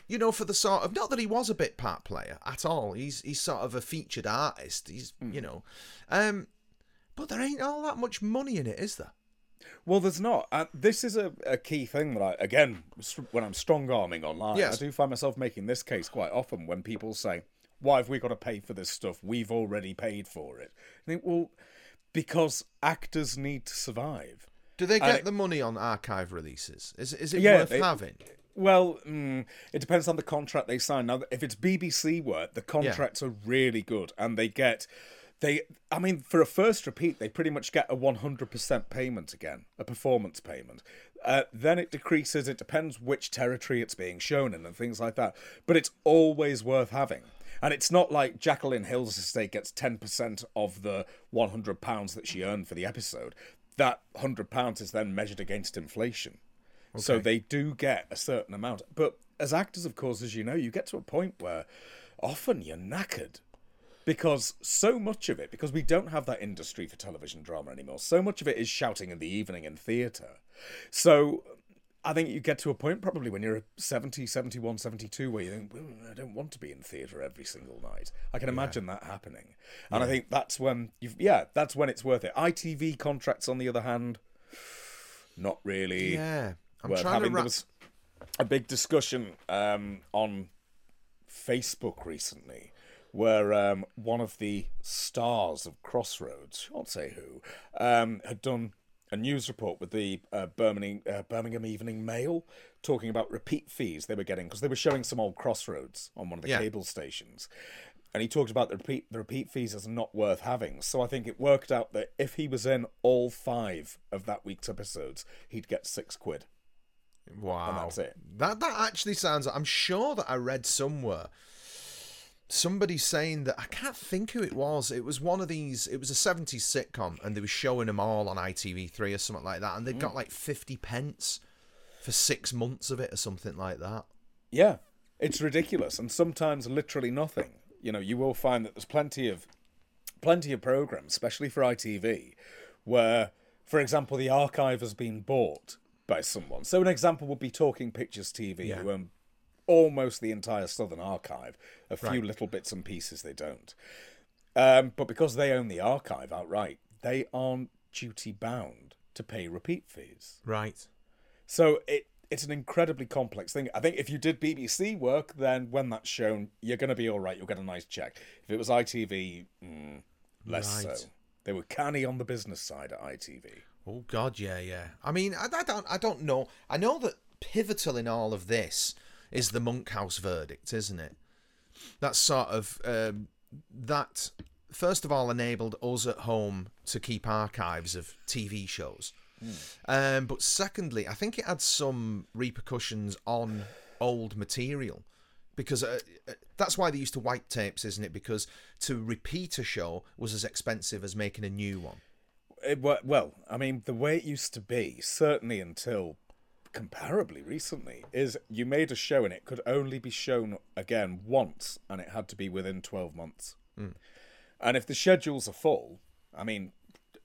you know, for the sort of not that he was a bit part player at all. He's he's sort of a featured artist. He's Hmm. you know, um, but there ain't all that much money in it, is there? Well, there's not. Uh, this is a, a key thing that I, again, when I'm strong arming online, Yes. I do find myself making this case quite often when people say, Why have we got to pay for this stuff? We've already paid for it. I think, well, because actors need to survive. Do they get it- the money on archive releases? Is is it Yeah, worth having? Well, mm, it depends on the contract they sign. Now, if it's BBC work, the contracts are really good, and they get they. I mean, for a first repeat, they pretty much get a one hundred percent payment again, a performance payment. Uh, then it decreases. It depends which territory it's being shown in and things like that. But it's always worth having. And it's not like Jacqueline Hill's estate gets ten percent of the one hundred pounds that she earned for the episode. That hundred pounds is then measured against inflation. So they do get a certain amount. But as actors, of course, as you know, you get to a point where often you're knackered because so much of it, because we don't have that industry for television drama anymore, so much of it is shouting in the evening in theatre. So I think you get to a point probably when you're 70, 71, 72 where you think, well, I don't want to be in theatre every single night. I can imagine that happening. And I think that's when, you've, yeah, that's when it's worth it. ITV contracts, on the other hand, not really Yeah, I'm worth trying having. to There wrap. was a big discussion um, on Facebook recently where um, one of the stars of Crossroads, I won't say who, um, had done a news report with the uh, Birmingham, uh, Birmingham Evening Mail talking about repeat fees they were getting because they were showing some old Crossroads on one of the Yeah. cable stations. And he talked about the repeat the repeat fees as not worth having. So I think it worked out that if he was in all five of that week's episodes, he'd get six quid. Wow, that's it. That that actually sounds. I'm sure that I read somewhere somebody saying that I can't think who it was. It was one of these. It was a 70s sitcom, and they were showing them all on ITV3 or something like that, and they got mm. like 50 pence for six months of it or something like that. Yeah, it's ridiculous, and sometimes literally nothing. You know, you will find that there's plenty of plenty of programs, especially for ITV, where, for example, the archive has been bought by someone. So an example would be Talking Pictures TV, Yeah. who own almost the entire Southern Archive. A few Right. little bits and pieces they don't. Um, but because they own the archive outright, they aren't duty bound to pay repeat fees. Right. So it it's an incredibly complex thing. I think if you did BBC work, then when that's shown, you're going to be all right. You'll get a nice check. If it was ITV, mm, less Right. so. They were canny on the business side at ITV. Oh God, yeah, yeah. I mean, I, I don't, I don't know. I know that pivotal in all of this is the Monkhouse verdict, isn't it? That sort of um, that first of all enabled us at home to keep archives of TV shows, um, but secondly, I think it had some repercussions on old material. Because uh, uh, that's why they used to wipe tapes, isn't it? Because to repeat a show was as expensive as making a new one. It, well, I mean, the way it used to be, certainly until comparably recently, is you made a show and it could only be shown again once, and it had to be within 12 months. Hmm. And if the schedules are full, I mean,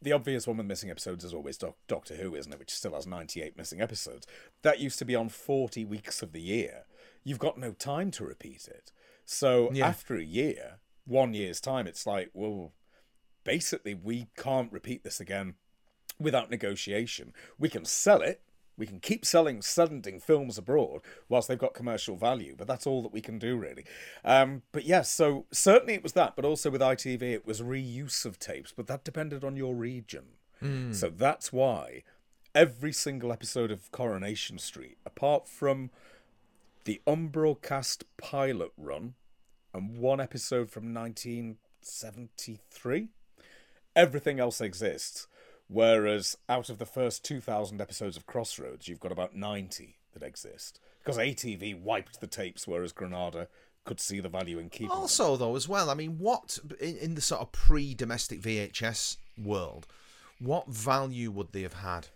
the obvious one with missing episodes is always Doc- Doctor Who, isn't it? Which still has 98 missing episodes. That used to be on 40 weeks of the year. You've got no time to repeat it. So Yeah. after a year, one year's time, it's like, well, basically, we can't repeat this again without negotiation. We can sell it. We can keep selling, sending films abroad whilst they've got commercial value, but that's all that we can do, really. Um, but yes, so certainly it was that, but also with ITV, it was reuse of tapes, but that depended on your region. So that's why every single episode of Coronation Street, apart from the unbroadcast pilot run and one episode from 1973, everything else exists. Whereas out of the first 2,000 episodes of Crossroads, you've got about 90 that exist. Because ATV wiped the tapes, whereas Granada could see the value in keeping them. Also, though, as well, I mean, what in, in the sort of pre-domestic VHS world, what value would they have had?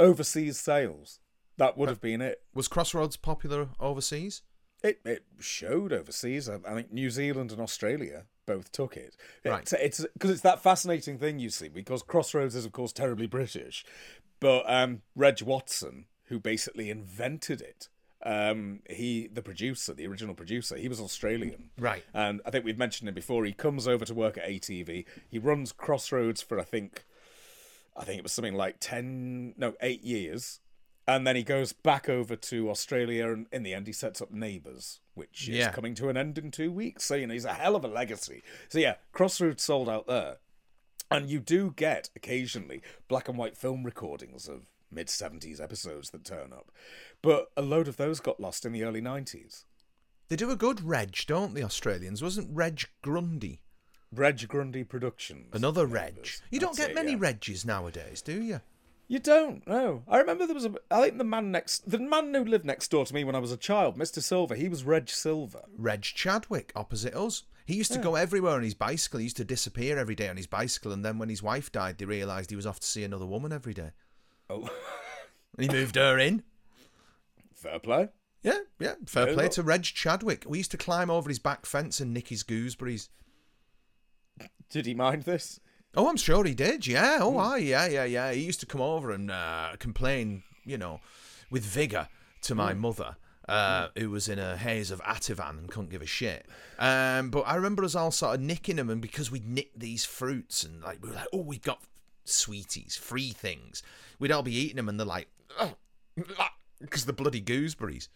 Overseas sales. That would have been it. Was Crossroads popular overseas? It it showed overseas. I, I think New Zealand and Australia both took it. Right. It's it's because it's that fascinating thing you see because Crossroads is of course terribly British, but um, Reg Watson, who basically invented it. Um, he, the producer, the original producer, he was Australian, Right. And I think we've mentioned him before. He comes over to work at ATV. He runs Crossroads for I think, I think it was something like ten, no, eight years, and then he goes back over to Australia, and in the end, he sets up Neighbours, which is coming to an end in two weeks. So you know, he's a hell of a legacy. So yeah, Crossroads sold out there. And you do get occasionally black and white film recordings of mid 70s episodes that turn up. But a load of those got lost in the early 90s. They do a good Reg, don't the Australians? Wasn't Reg Grundy Reg Grundy Productions. another Reg? You don't That's get it, many yeah. Regs nowadays, do you? You don't, no. I remember there was a. I think the man next. The man who lived next door to me when I was a child, Mr. Silver, he was Reg Silver. Reg Chadwick, opposite us. He used to go everywhere on his bicycle. He used to disappear every day on his bicycle, and then when his wife died, they realised he was off to see another woman every day. Oh, he moved her in. fair play. Yeah, yeah. Fair Yeah, play to Reg Chadwick. We used to climb over his back fence and nick his gooseberries. Did he mind this? Oh, I'm sure he did. Yeah. Oh, aye, yeah, yeah, yeah. He used to come over and uh, complain, you know, with vigour to my mother, uh, who was in a haze of Ativan and couldn't give a shit. Um, but I remember us all sort of nicking them, and because we'd nicked these fruits, and like we were like, oh, we've got sweeties, free things. We'd all be eating them, and they're like, because the bloody gooseberries,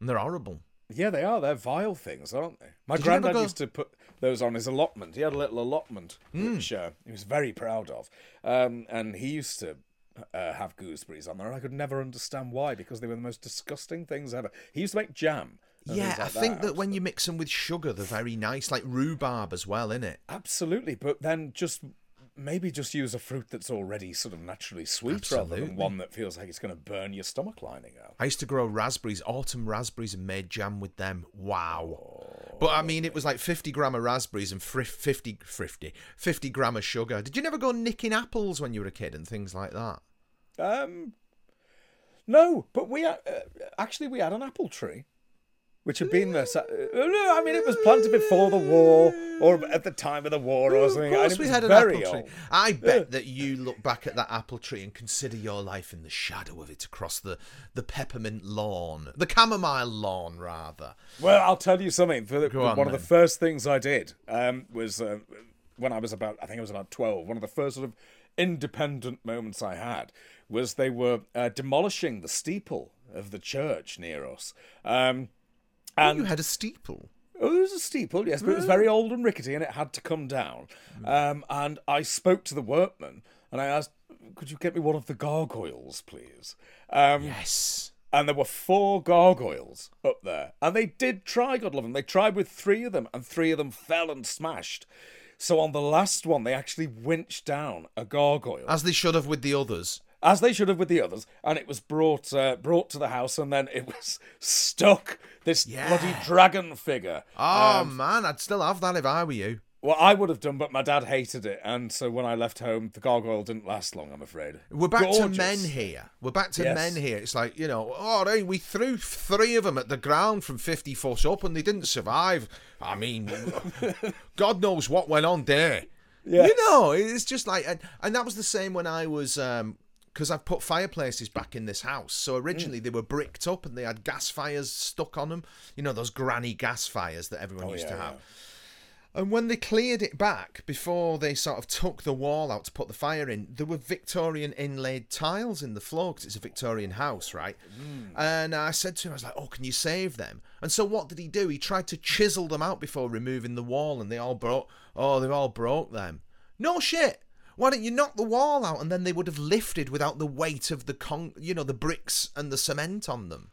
and they're horrible. Yeah, they are. They're vile things, aren't they? My Did granddad go- used to put those on his allotment. He had a little allotment, Hmm. which uh, he was very proud of. Um, and he used to uh, have gooseberries on there. I could never understand why, because they were the most disgusting things ever. He used to make jam. Yeah, things I think that out when you mix them with sugar, they're very nice, like rhubarb as well, innit? Absolutely, but then just maybe just use a fruit that's already sort of naturally sweet rather than one that feels like it's going to burn your stomach lining out. I used to grow raspberries, autumn raspberries, and made jam with them. Wow. Oh, But I mean, it was like 50 gram of raspberries and fri- 50, 50, 50 gram of sugar. Did you never go nicking apples when you were a kid and things like that? Um, no, but we uh, actually we had an apple tree, which had been there. uh, no, I mean, it was planted before the war or at the time of the war or Of something. and course, we had an apple tree. old. I bet that you look back at that apple tree and consider your life in the shadow of it across the, the peppermint lawn, the chamomile lawn, rather. Well, I'll tell you something. For the, on, one of the first things I did um, was uh, when I was about, I think I was about 12, one of the first sort of independent moments I had was they were uh, demolishing the steeple of the church near us. Um, and you had a steeple. Oh, there was a steeple, yes, but it was very old and rickety, and it had to come down. Um, and I spoke to the workman, and I asked, "Could you get me one of the gargoyles, please?" Um, Yes. And there were four gargoyles up there, and they did try. God love them. They tried with three of them, and three of them fell and smashed. So on the last one, they actually winched down a gargoyle As they should have with the others. As they should have with the others, and it was brought uh, brought to the house, and then it was stuck. This Yeah. bloody dragon figure. Oh, man, I'd still have that if I were you. Well, I would have done, but my dad hated it, and so when I left home, the gargoyle didn't last long. I'm afraid. We're back to men here. We're back to Yes. men here. It's like, you know, oh, hey, we threw three of them at the ground from 50 foot up and they didn't survive. I mean, God knows what went on there. Yes. You know, it's just like, and, and that was the same when I was, um, because I've put fireplaces back in this house. So originally mm. they were bricked up and they had gas fires stuck on them. You know, those granny gas fires that everyone oh, used to Oh, have. yeah. And when they cleared it back, before they sort of took the wall out to put the fire in, there were Victorian inlaid tiles in the floor because it's a Victorian house, right? Mm. And I said to him, I was like, oh, can you save them? And so what did he do? He tried to chisel them out before removing the wall and they all broke. Oh, they all broke them. No shit. Why don't you knock the wall out and then they would have lifted without the weight of the con, you know, the bricks and the cement on them?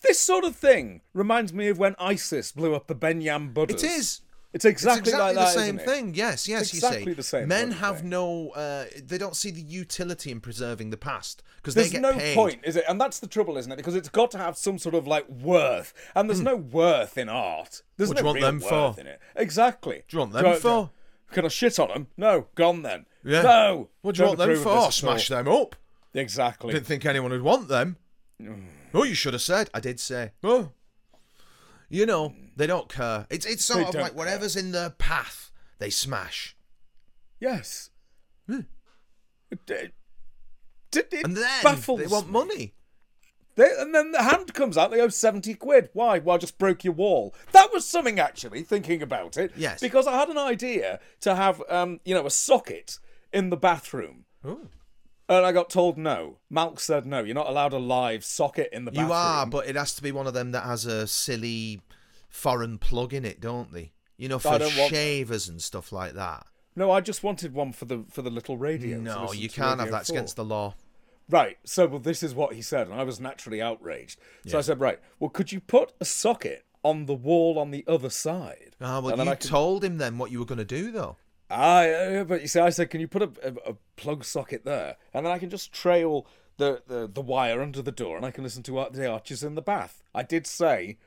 This sort of thing reminds me of when ISIS blew up the Bamiyan Buddhas. It is. It's exactly, it's exactly like that, the same thing. Yes, yes, It's you exactly see. the same Men have thing. no. Uh, they don't see the utility in preserving the past because they There's get no paid. point, is it? And that's the trouble, isn't it? Because it's got to have some sort of like worth, and there's no worth in art. There's. What do you want them for? in it. Exactly. Do you want them for? Can I shit on them? No, gone then. Yeah. No. What do you Don't want them for? Smash them up. Exactly. Didn't think anyone would want them. Oh, you should have said. I did say. Oh. You know, they don't care. It's it's sort They of don't like whatever's in their path, they smash. Yes. Hmm. It, it, it And then baffles they want me. money. They, and then the hand comes out. They owe seventy quid. Why? Well, I just broke your wall. That was something actually. Thinking about it, Yes. because I had an idea to have, um, you know, a socket in the bathroom. And I got told no. Malk said no. You're not allowed a live socket in the bathroom. You are, but it has to be one of them that has a silly foreign plug in it, don't they? You know, for don't want- shavers and stuff like that. No, I just wanted one for the for the little radio. No, you can't have that. It's against the law. Right. So, well, this is what he said, and I was naturally outraged. So I said, right. Well, could you put a socket on the wall on the other side? Ah, well, And you I told him then what you were going to do, though. Ah, yeah, yeah, but you see, I said, can you put a, a, a plug socket there, and then I can just trail the, the, the wire under the door, and I can listen to the Archers in the bath. I did say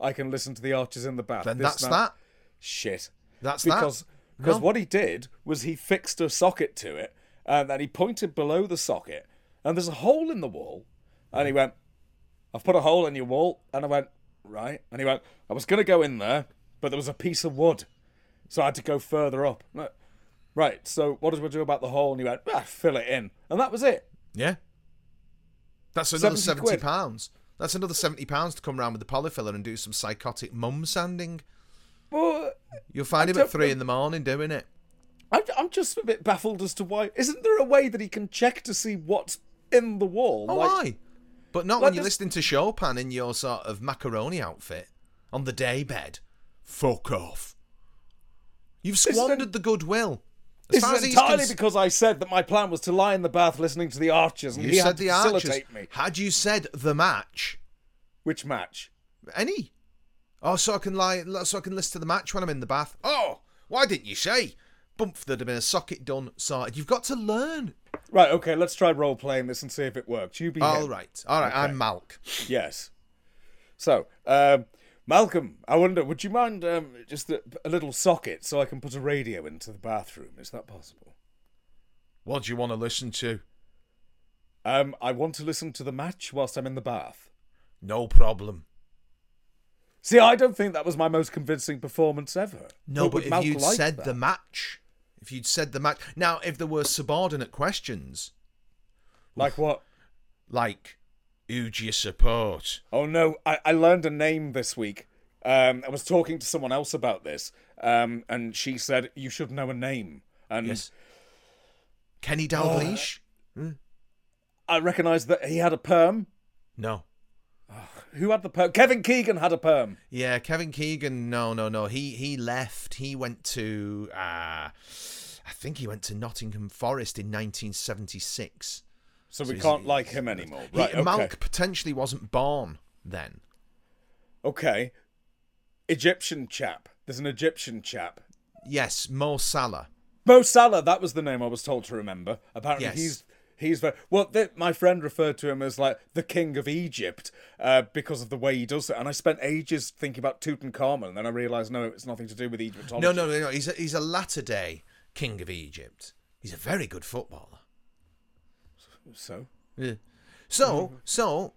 I can listen to the Archers in the bath. Then This, that's that. that. Shit. That's because that. because No. what he did was he fixed a socket to it, and then he pointed below the socket, and there's a hole in the wall, and he went, "I've put a hole in your wall," and I went, "Right," and he went, "I was gonna go in there, but there was a piece of wood, so I had to go further up." Right, so what do we do about the hole? And he went, ah, fill it in, and that was it. Yeah. That's another 70 seventy pounds. That's another seventy pounds to come round with the polyfiller and do some psychotic mum sanding. Well, You'll find him at three in the morning doing it. I'm, I'm just a bit baffled as to why. Isn't there a way that he can check to see what's in the wall? Oh, Like- why? But not Like when you're this- listening to Chopin in your sort of macaroni outfit on the day bed. Fuck off. You've squandered the goodwill. As This is entirely cons- because I said that my plan was to lie in the bath listening to the archers, and you he said had to the archers. facilitate me. Had you said the match, Which match? any? Oh, so I can lie, so I can listen to the match when I'm in the bath. Oh, why didn't you say? Bump, there'd have been a socket done, sorted. You've got to learn. Right, okay, let's try role playing this and see if it works. You be All him. right, all right. I'm Malk. Yes. So, um, Malcolm, I wonder, would you mind um, just a, a little socket so I can put a radio into the bathroom? Is that possible? What do you want to listen to? Um, I want to listen to the match whilst I'm in the bath. No problem. See, I don't think that was my most convincing performance ever. No, but would if Malcolm you'd said that? the match, if you'd said the match. Now, if there were subordinate questions, Like what? like, who do you support? Oh no, I, I learned a name this week. Um, I was talking to someone else about this, um, and she said you should know a name. And Yes. Kenny Dalglish? I recognised that he had a perm. no. Who had the perm? Kevin Keegan had a perm. Yeah, Kevin Keegan. No, no, no. He he left. He went to. Uh, I think he went to Nottingham Forest in 1976. So we he's- can't like him anymore. He- Right, okay. Malk potentially wasn't born then. Okay. Egyptian chap. There's an Egyptian chap. Yes, Mo Salah. Mo Salah, that was the name I was told to remember. Apparently Yes. he's he's very well. Th- my friend referred to him as like the king of Egypt uh, because of the way he does it. And I spent ages thinking about Tutankhamun, and then I realised no, it's nothing to do with Egyptology. No, no, no, no. He's a, he's a latter day king of Egypt. He's a very good footballer. So yeah. So, so,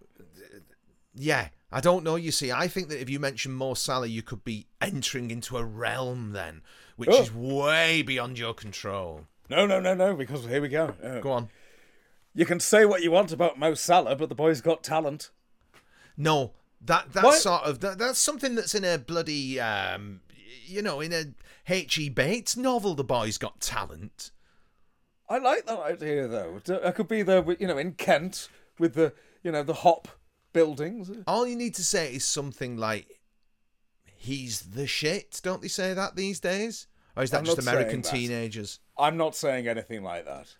yeah. I don't know. You see, I think that if you mention Mo Salah, you could be entering into a realm then, which Oh. is way beyond your control. no, no, no, no. Because here we go. Uh, Go on. You can say what you want about Mo Salah, but the boy's got talent. No, that that's What? sort of that, that's something that's in a bloody um, you know, in a H. E. Bates novel. The boy's got talent. I like that idea though. I could be there, with, you know, in Kent with the, you know, the hop buildings. All you need to say is something like, "He's the shit." Don't they say that these days? Or is that I'm just American saying that. teenagers? I'm not saying anything like that.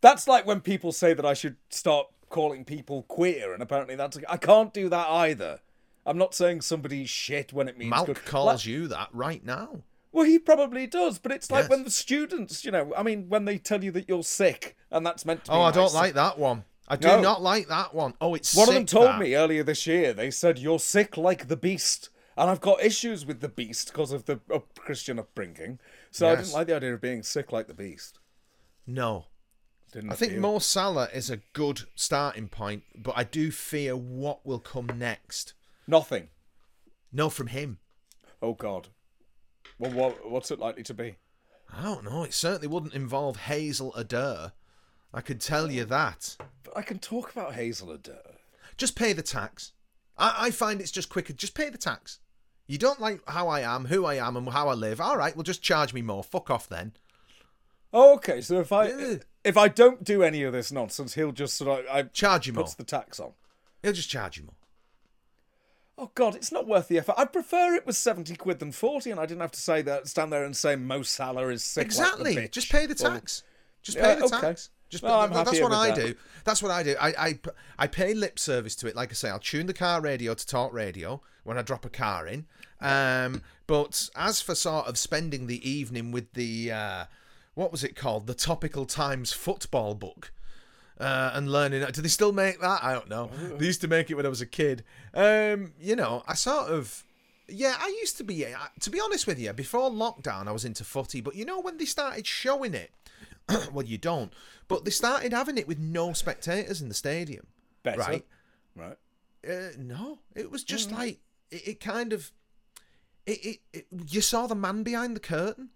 That's like when people say that I should start calling people queer, and apparently that's I can't do that either. I'm not saying somebody's shit when it means Malk good. calls Like- you that right now. Well, he probably does, but it's like Yes. when the students, you know, I mean, when they tell you that you're sick, and that's meant to be. Oh, I don't like that one. I do No. not like that one. Oh, it's One of them told that. me earlier this year. They said you're sick like the beast, and I've got issues with the beast because of the Christian upbringing. So I Yes. didn't like the idea of being sick like the beast. No, Didn't I think appeal. Mo Salah is a good starting point, but I do fear what will come next. nothing. No, from him. Oh God. Well, what what's it likely to be? I don't know. It certainly wouldn't involve Hazel Adair. I could tell you that. But I can talk about Hazel Adair. Just pay the tax. I, I find it's just quicker. Just pay the tax. You don't like how I am, who I am, and how I live. All right, well, just charge me more. Fuck off then. Oh, okay. So if I Yeah. if I don't do any of this nonsense, he'll just sort of I Charge you more. puts the tax on. He'll just charge you more. Oh God, it's not worth the effort. I'd prefer it was seventy quid than forty, and I didn't have to say that. Stand there and say Mo Salah is sick. like the Exactly. bitch. Just pay the tax. Just Yeah, pay the okay. tax. Just Well, I'm that's happier what with I that. do. That's what I do. I, I I pay lip service to it. Like I say, I'll tune the car radio to talk radio when I drop a car in. Um, but as for sort of spending the evening with the uh, what was it called, the Topical Times football book. Uh, and learning. Do they still make that? I don't know. They used to make it when I was a kid. Um, you know, I sort of yeah, I used to be. To be honest with you, before lockdown, I was into footy. But you know, when they started showing it, well, you don't. But they started having it with no spectators in the stadium. Better. Right? Right. Uh, no, it was just like it, it kind of. It, it, it you saw the man behind the curtain,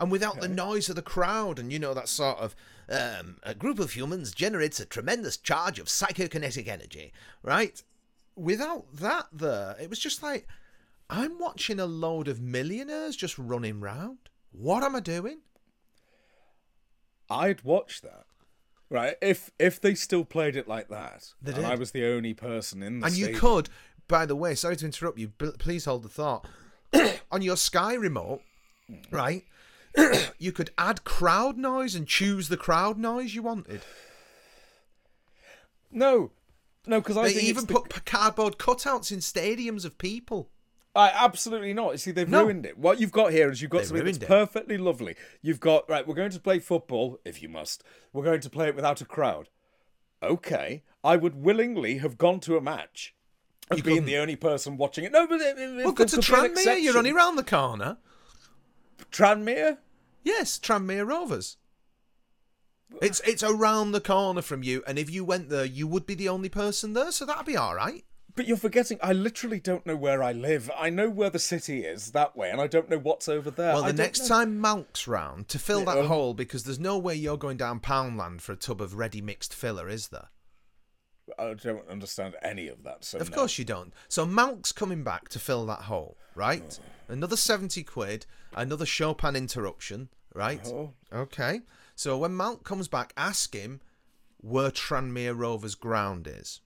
and without the noise of the crowd, and you know that sort of um, a group of humans generates a tremendous charge of psychokinetic energy, right? Without that, there, it was just like I'm watching a load of millionaires just running round. What am I doing? I'd watch that. Right. If if they still played it like that, They and did. I was the only person in the And you could, by the way, sorry to interrupt you, but please hold the thought. On your Sky remote, right, you could add crowd noise and choose the crowd noise you wanted. No, no, because I They even the- put cardboard cutouts in stadiums of people. I absolutely not. You see, they've No. ruined it. What you've got here is you've got They something that's it. perfectly lovely. You've got right. We're going to play football if you must. We're going to play it without a crowd. Okay, I would willingly have gone to a match. Of You being couldn't. the only person watching it. No, but it, Well, good to Tranmere. You're only round the corner. Tranmere. Yes, Tranmere Rovers. It's it's around the corner from you, and if you went there, you would be the only person there, so that'd be all right. But you're forgetting. I literally don't know where I live. I know where the city is that way, and I don't know what's over there. Well, the next know. time Malk's round to fill that hole, because there's no way you're going down Poundland for a tub of ready mixed filler, is there? I don't understand any of that. So Of no. course you don't. So Malk's coming back to fill that hole, right? Oh. Another 70 quid, another Chopin interruption, right? Oh. Okay. So when Malk comes back, ask him where Tranmere Rovers ground is.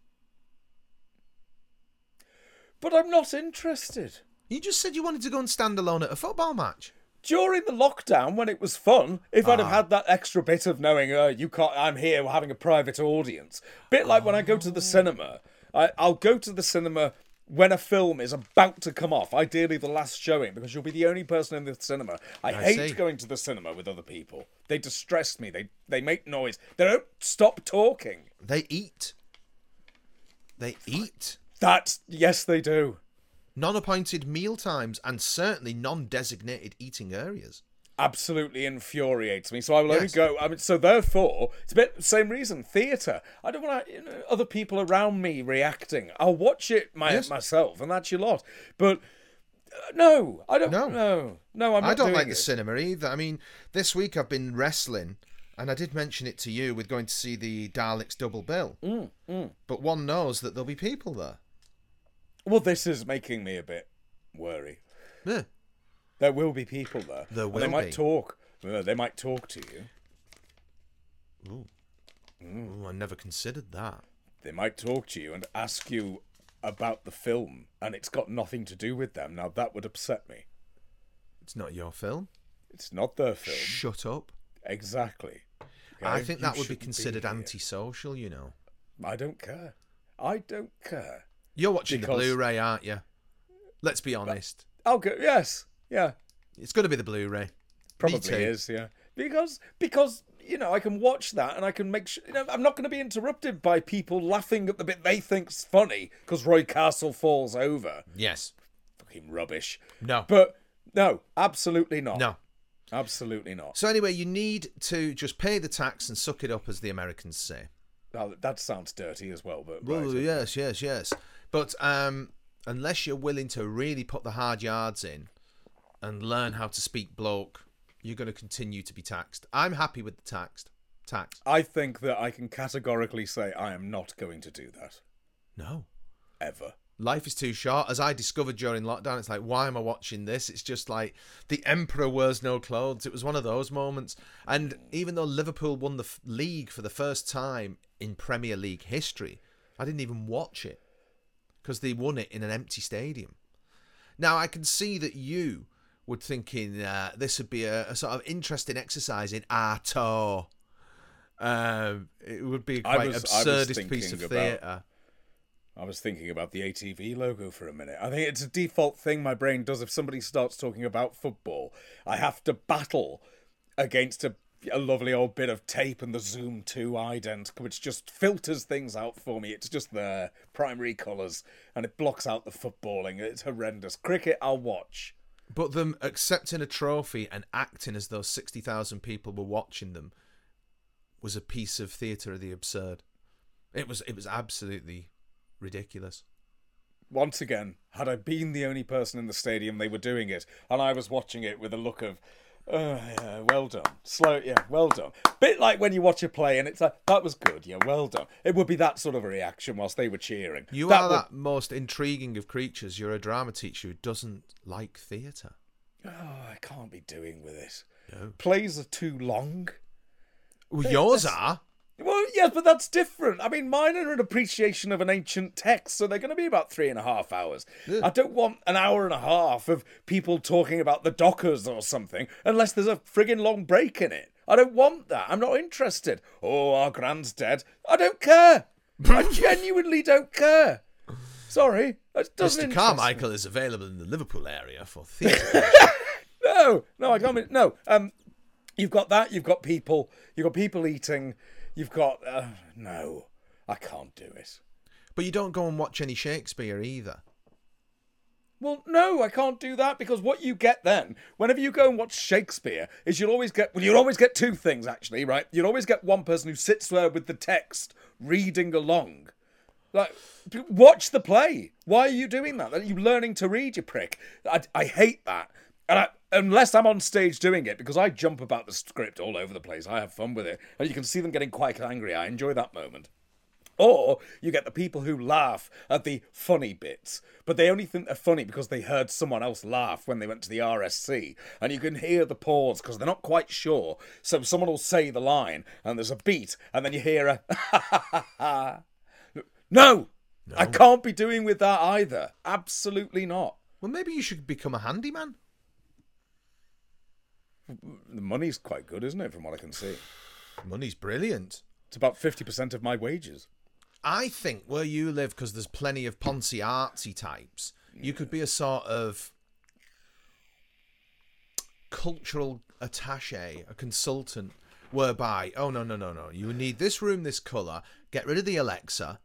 But I'm not interested. You just said you wanted to go and stand alone at a football match. during the lockdown when it was fun, if I'd have Ah. had that extra bit of knowing, uh, you can't, I'm here, we're having a private audience. Bit like when I go to Ah. the cinema, I, I'll go to the cinema when a film is about to come off, ideally the last showing, because you'll be the only person in the cinema. I, I hate see. going to the cinema with other people. They distress me. They they make noise. They don't stop talking. They eat. They eat. That's yes, they do. Non appointed meal times and certainly non designated eating areas. Absolutely infuriates me. So I will only go. I mean, so therefore, it's a bit same reason. Theatre. I don't want you know, other people around me reacting. I'll watch it my, Yes. myself, and that's your lot. But uh, no, I don't. No. No, no, I'm not I don't doing like the cinema either. I mean, this week I've been wrestling, and I did mention it to you with going to see the Daleks double bill. Mm, But one knows that there'll be people there. Well, this is making me a bit worry. Yeah. There will be people there. There and will They might be. talk. Uh, They might talk to you. Ooh, I never considered that. They might talk to you and ask you about the film, and it's got nothing to do with them. Now that would upset me. It's not your film. It's not their film. Shut up. Exactly. I think You that would be considered here. antisocial, you know. I don't care. I don't care. You're watching Because- the Blu ray, aren't you? Let's be honest. I'll go. Yes. Yeah. It's going to be the Blu ray. Probably is. Yeah. Because because you know I can watch that and I can make sure. You know, I'm not going to be interrupted by people laughing at the bit they think's funny because Roy Castle falls over. Yes. Fucking rubbish. No. But no, absolutely not. No. Absolutely not. So, anyway, you need to just pay the tax and suck it up, as the Americans say. Now, that sounds dirty as well. But right, yes, yes, yes. But um, unless you're willing to really put the hard yards in and learn how to speak bloke, you're going to continue to be taxed. I'm happy with the taxed tax. I think that I can categorically say I am not going to do that. No. ever. Life is too short. As I discovered during lockdown, it's like, why am I watching this? It's just like the emperor wears no clothes. It was one of those moments. And even though Liverpool won the league for the first time in Premier League history, I didn't even watch it because they won it in an empty stadium. Now I can see that you would thinking uh, this would be a, a sort of interesting exercise in art. Um, it would be quite was- absurdist piece of theatre. I was thinking about the ATV logo for a minute. I think it's a default thing my brain does if somebody starts talking about football. I have to battle against a, a lovely old bit of tape and the Zoom 2 ident, which just filters things out for me. It's just the primary colours and it blocks out the footballing. It's horrendous. Cricket, I'll watch. But them accepting a trophy and acting as though 60,000 people were watching them was a piece of theatre of the absurd. It was it was absolutely ridiculous. Once again, had I been the only person in the stadium, they were doing it, and I was watching it with a look of, oh, yeah, well done. Slow, yeah, well done. Bit like when you watch a play and it's like, that was good, yeah, well done. It would be that sort of a reaction whilst they were cheering. You that are would- that most intriguing of creatures. You're a drama teacher who doesn't like theatre. Oh, I can't be doing with it. No. Plays are too long. Well, yours are. Well, yes, but that's different. I mean, mine are an appreciation of an ancient text, so they're going to be about three and a half hours. I don't want an hour and a half of people talking about the Dockers or something, unless there's a friggin' long break in it. I don't want that. I'm not interested. Oh, our grand's dead. I don't care. I genuinely don't care. Sorry, that doesn't Mr. Carmichael is available in the Liverpool area for theatre. No, no, I can't. mean- No, um, you've got that. You've got people. You've got people eating. You've got uh, no. I can't do it. but you don't go and watch any Shakespeare either. Well, no, I can't do that because what you get then, whenever you go and watch Shakespeare, is you'll always get well, you'll always get two things actually, right? You'll always get one person who sits there with the text reading along. Like, watch the play. Why are you doing that? Are you learning to read, you prick? I, I hate that. And I, unless I'm on stage doing it, because I jump about the script all over the place, I have fun with it, and you can see them getting quite angry. I enjoy that moment. Or you get the people who laugh at the funny bits, but they only think they're funny because they heard someone else laugh when they went to the RSC. And you can hear the pause because they're not quite sure. So someone will say the line, and there's a beat, and then you hear a. Ha ha ha ha. No! No! I can't be doing with that either. Absolutely not. Well, maybe you should become a handyman. The money's quite good, isn't it, from what I can see? Money's brilliant. It's about 50% of my wages. I think where you live, because there's plenty of poncy artsy types, you could be a sort of cultural attache, a consultant, whereby, oh no no no no, you need this room this color. Get rid of the Alexa.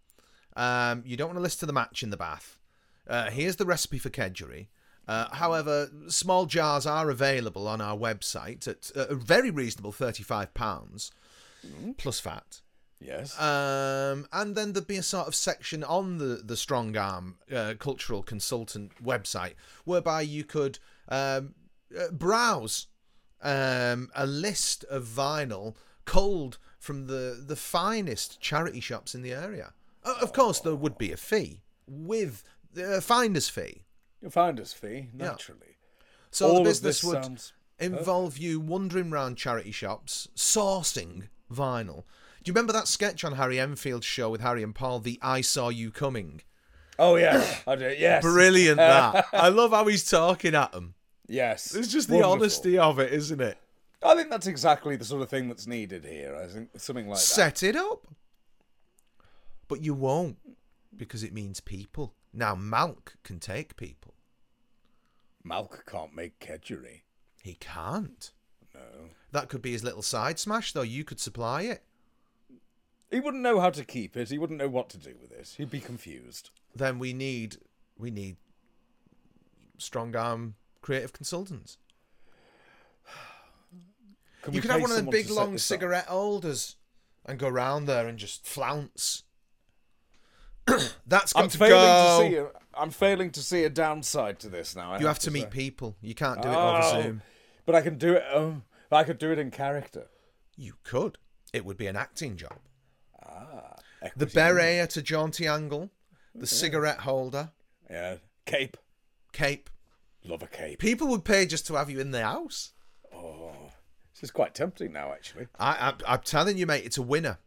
Um, you don't want to listen to the match in the bath. Uh, here's the recipe for kedgeree. Uh, however, small jars are available on our website at a very reasonable thirty-five pounds plus VAT. Yes. Um, and then there'd be a sort of section on the the Strong Arm uh, Cultural Consultant website whereby you could um, uh, browse um, a list of vinyl culled from the the finest charity shops in the area. Uh, of course, there would be a fee with the finder's fee. You'll find us fee, naturally. So All the business would involve you wandering around charity shops, sourcing vinyl. Do you remember that sketch on Harry Enfield's show with Harry and Paul, the I Saw You Coming? Oh, yeah. I do. Yes. Brilliant that. I love how he's talking at them. Yes. It's just the Wonderful. honesty of it, isn't it? I think that's exactly the sort of thing that's needed here. I think something like that. Set it up. But you won't because it means people. Now, Malk can take people. Malk can't make kedgeree. He can't. No. That could be his little side smash, though. You could supply it. He wouldn't know how to keep it. He wouldn't know what to do with it. He'd be confused. Then we need we need strong arm creative consultants. Can you could have one of the big long this up? cigarette holders and go round there and just flounce. That's got I'm to failing go. to see. A, I'm failing to see a downside to this now. I you have to say. meet people. You can't do it Oh, over Zoom. But I can do it. Oh, I could do it in character. You could. It would be an acting job. Ah, the beret at a jaunty angle, the cigarette holder, Yeah. Cape. cape. Love a cape. People would pay just to have you in the house. Oh, this is quite tempting now, actually. I, I, I'm telling you, mate, it's a winner.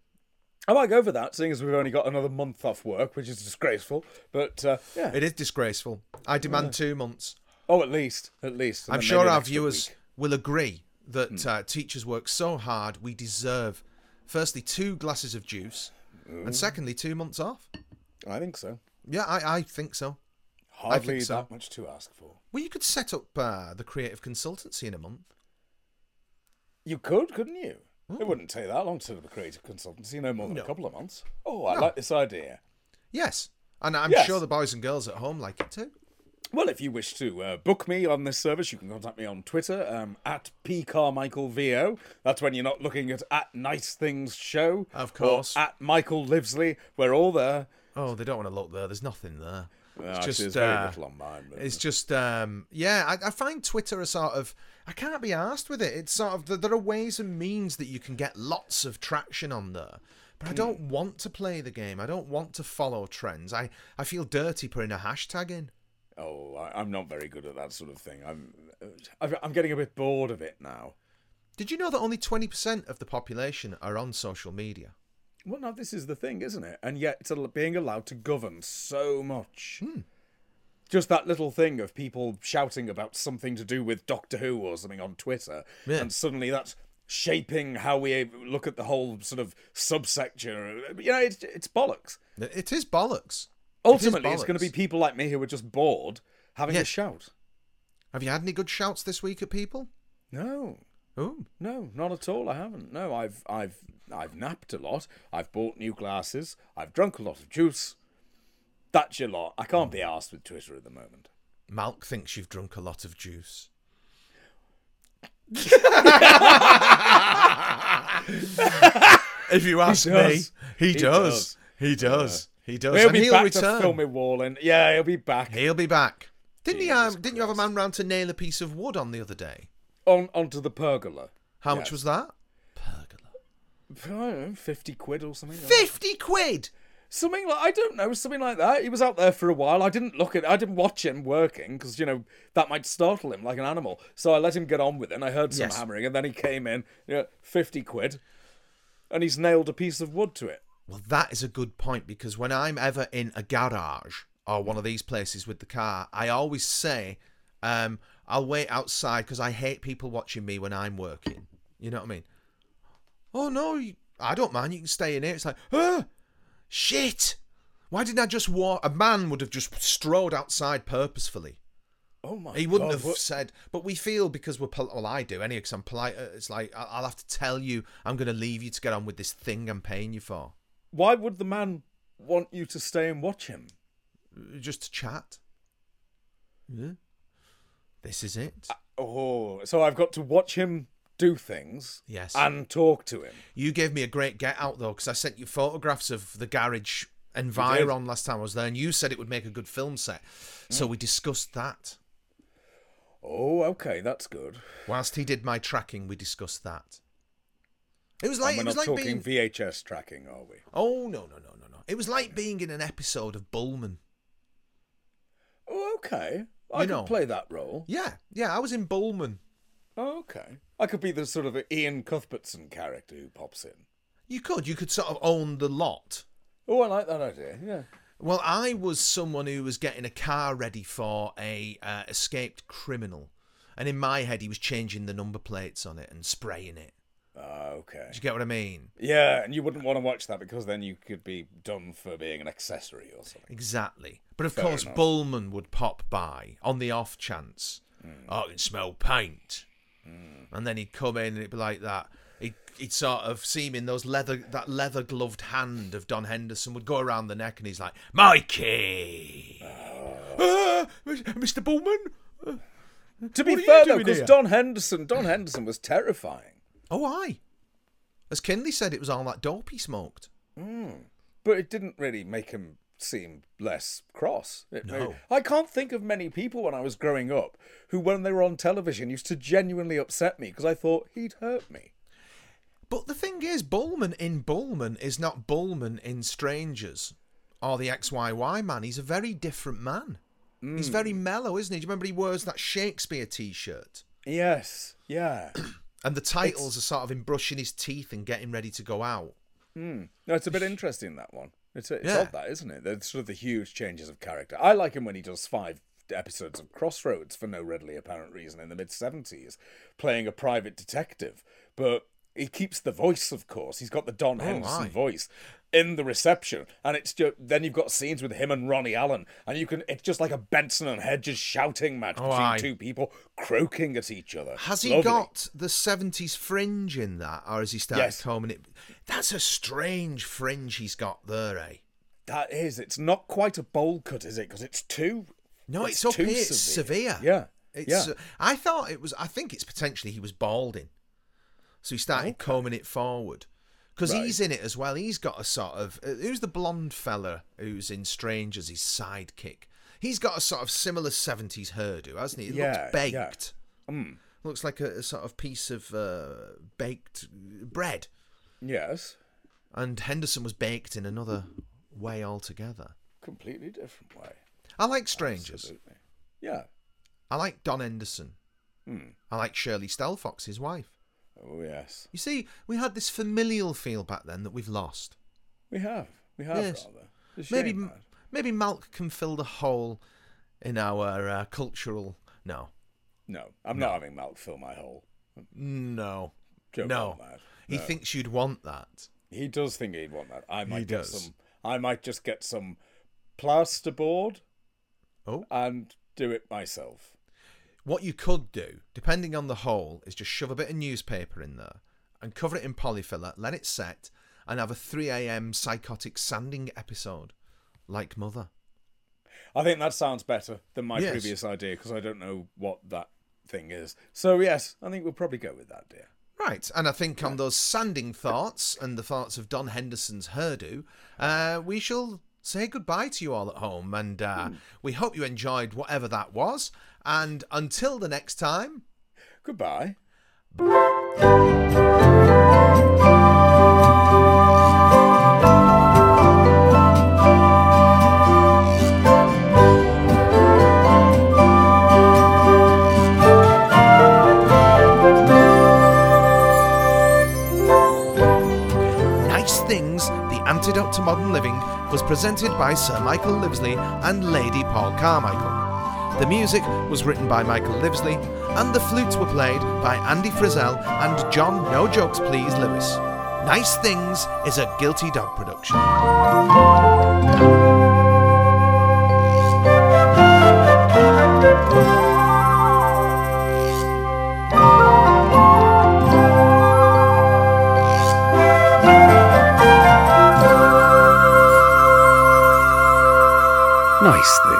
I might go for that, seeing as we've only got another month off work, which is disgraceful. But uh, yeah. It is disgraceful. I demand two months. Oh, at least. At least. And I'm sure our viewers week. will agree that uh, teachers work so hard. We deserve, firstly, two glasses of juice, and secondly, two months off. I think so. Yeah, I, I think so. Hardly think so. that much to ask for. Well, you could set up uh, the creative consultancy in a month. You could, couldn't you? It wouldn't take that long to up a creative consultancy, no more than No. a couple of months. Oh, I No. like this idea. Yes, and I'm Yes. sure the boys and girls at home like it too. Well, if you wish to uh, book me on this service, you can contact me on Twitter um, at pcarmichaelvo. That's when you're not looking at at nice things show, Of course. at Michael Livesley. We're all there. Oh, they don't want to look there. There's nothing there. Well, It's just, very uh, little on mine. It's just, um, yeah, I, I find Twitter a sort of. I can't be asked with it. It's sort of. there- There are ways and means that you can get lots of traction on there. But I don't want to play the game. I don't want to follow trends. I, I feel dirty putting a hashtag in. Oh, I, I'm not very good at that sort of thing. I'm, I'm getting a bit bored of it now. Did you know that only 20% of the population are on social media? Well, now this is the thing, isn't it? And yet it's being allowed to govern so much. Hmm. Just that little thing of people shouting about something to do with Doctor Who or something on Twitter, Yeah. and suddenly that's shaping how we look at the whole sort of subsection. You know, it's it's bollocks. It is bollocks. Ultimately, it's going to be people like me who are just bored having Yeah. a shout. Have you had any good shouts this week at people? No, Oh, No, not at all. I haven't. No, I've I've I've napped a lot. I've bought new glasses. I've drunk a lot of juice. That's your lot. I can't be asked with Twitter at the moment. Malk thinks you've drunk a lot of juice. if you ask me, he, He does. does. He does. He does. He'll and be he'll back return. to fill me wall in. Yeah, he'll be back He'll be back. Didn't he? Um, didn't you have a man round to nail a piece of wood on the other day? On onto the pergola. How much was that? Pergola. I don't know, fifty quid or something. Fifty quid. Something like I don't know, something like that. He was out there for a while. I didn't look at, I didn't watch him working because you know that might startle him like an animal. So I let him get on with it. And I heard some Yes. hammering, and then he came in, yeah, fifty quid, and he's nailed a piece of wood to it. Well, that is a good point because when I'm ever in a garage or one of these places with the car, I always say, um, I'll wait outside because I hate people watching me when I'm working. You know what I mean? Oh, no, you- I don't mind. You can stay in here. It's like, ah, shit. Why didn't I just walk? A man would have just strode outside purposefully. Oh my! He wouldn't God, have what- said, but we feel because we're pol- well, I do anyway, because I'm polite. uh, It's like I'll have to tell you, I'm going to leave you to get on with this thing I'm paying you for, Why would the man want you to stay and watch him? Uh, just to chat. Yeah. This is it. Uh, oh, so I've got to watch him do things Yes. and talk to him. You gave me a great get out though, because I sent you photographs of the garage environ last time I was there, and you said it would make a good film set. So we discussed that. Oh, okay, that's good. Whilst he did my tracking, we discussed that. It was like and it we're was not like talking being. VHS tracking, are we? Oh no no no no no! It was like being in an episode of Bulman. Oh, okay. I You could know. play that role. Yeah, yeah, I was in Bulman. Oh, okay. I could be the sort of Iain Cuthbertson character who pops in. You could, you could sort of own the lot. Oh, I like that idea. Yeah. Well, I was someone who was getting a car ready for a uh, escaped criminal, and in my head, he was changing the number plates on it and spraying it. Ah, okay. Do you get what I mean? Yeah, and you wouldn't want to watch that because then you could be done for being an accessory or something. Exactly. But of Fair course, enough. Bulman would pop by on the off chance. I can smell paint. And then he'd come in and it'd be like that. He'd, he'd sort of see him in those leather, that leather gloved hand of Don Henderson would go around the neck and he's like, Mikey! Ah, Mr. Bulman? To be What are you fair though, because? Don Henderson, Don Henderson was terrifying. Oh, aye. As Kinley said, it was all that dope he smoked. Mm. but it didn't really make him seem less cross. It No. made- I can't think of many people when I was growing up who, when they were on television, used to genuinely upset me because I thought he'd hurt me. But the thing is, Bulman in Bulman is not Bulman in Strangers or the XYY man, he's a very different man. He's very mm. mellow, isn't he? Do you remember he wears that Shakespeare T-shirt? Yes. Yeah. And the titles are sort of him brushing his teeth and getting ready to go out. Hmm. No, it's a bit interesting that one. It's, it's Yeah. odd that, isn't it? There's sort of the huge changes of character. I like him when he does five episodes of Crossroads for no readily apparent reason in the mid seventies, playing a private detective. But he keeps the voice, of course. He's got the Don oh, Henderson aye. voice in the reception, and it's just then you've got scenes with him and Ronnie Allen, and you can it's just like a Benson and Hedges shouting match between aye. two people croaking at each other. Has he Lovely. got the 70s fringe in that, or has he started Yes. combing it? That's a strange fringe he's got there, eh? That is, it's not quite a bowl cut, is it? Because it's too. No, it's, up too here. It's severe. Yeah. It's, yeah. uh, I thought it was. I think it's potentially he was balding, so he started combing it forward. Because Right. he's in it as well. He's got a sort of. Uh, who's the blonde fella who's in Strangers? As his sidekick. He's got a sort of similar seventies hairdo, hasn't he? It Yeah, looks baked. yeah. Mm. Looks like a, a sort of piece of uh, baked bread. Yes. And Henderson was baked in another way altogether. Completely different way. I like Strangers. Absolutely. Yeah. I like Don Henderson. Hmm. I like Shirley Stelfox, his wife. Oh, yes. You see, we had this familial feel back then that we've lost. We have. We have, Yes. Maybe, that. maybe Malk can fill the hole in our uh, cultural. No, No, I'm not having Malk fill my hole. no, Joke no. on. He No. thinks you'd want that. He does think he'd want that. I might He get does. some. I might just get some plasterboard Oh, and do it myself. What you could do, depending on the hole, is just shove a bit of newspaper in there and cover it in Polyfilla, let it set, and have a 3 a.m. psychotic sanding episode, like Mother. I think that sounds better than my Yes. previous idea because I don't know what that thing is. So yes, I think we'll probably go with that, dear. Right, and I think on those sanding thoughts and the thoughts of Don Henderson's hairdo, uh, we shall say goodbye to you all at home, and uh, we hope you enjoyed whatever that was. And until the next time, Goodbye. Nice Things, the antidote to modern living, was presented by Sir Michael Livesley and Lady Paul Carmichael. The music was written by Michael Livesley, and the flutes were played by Andy Frizzell and John No Jokes Please Lewis. Nice Things is a Guilty Dog production. Nice things.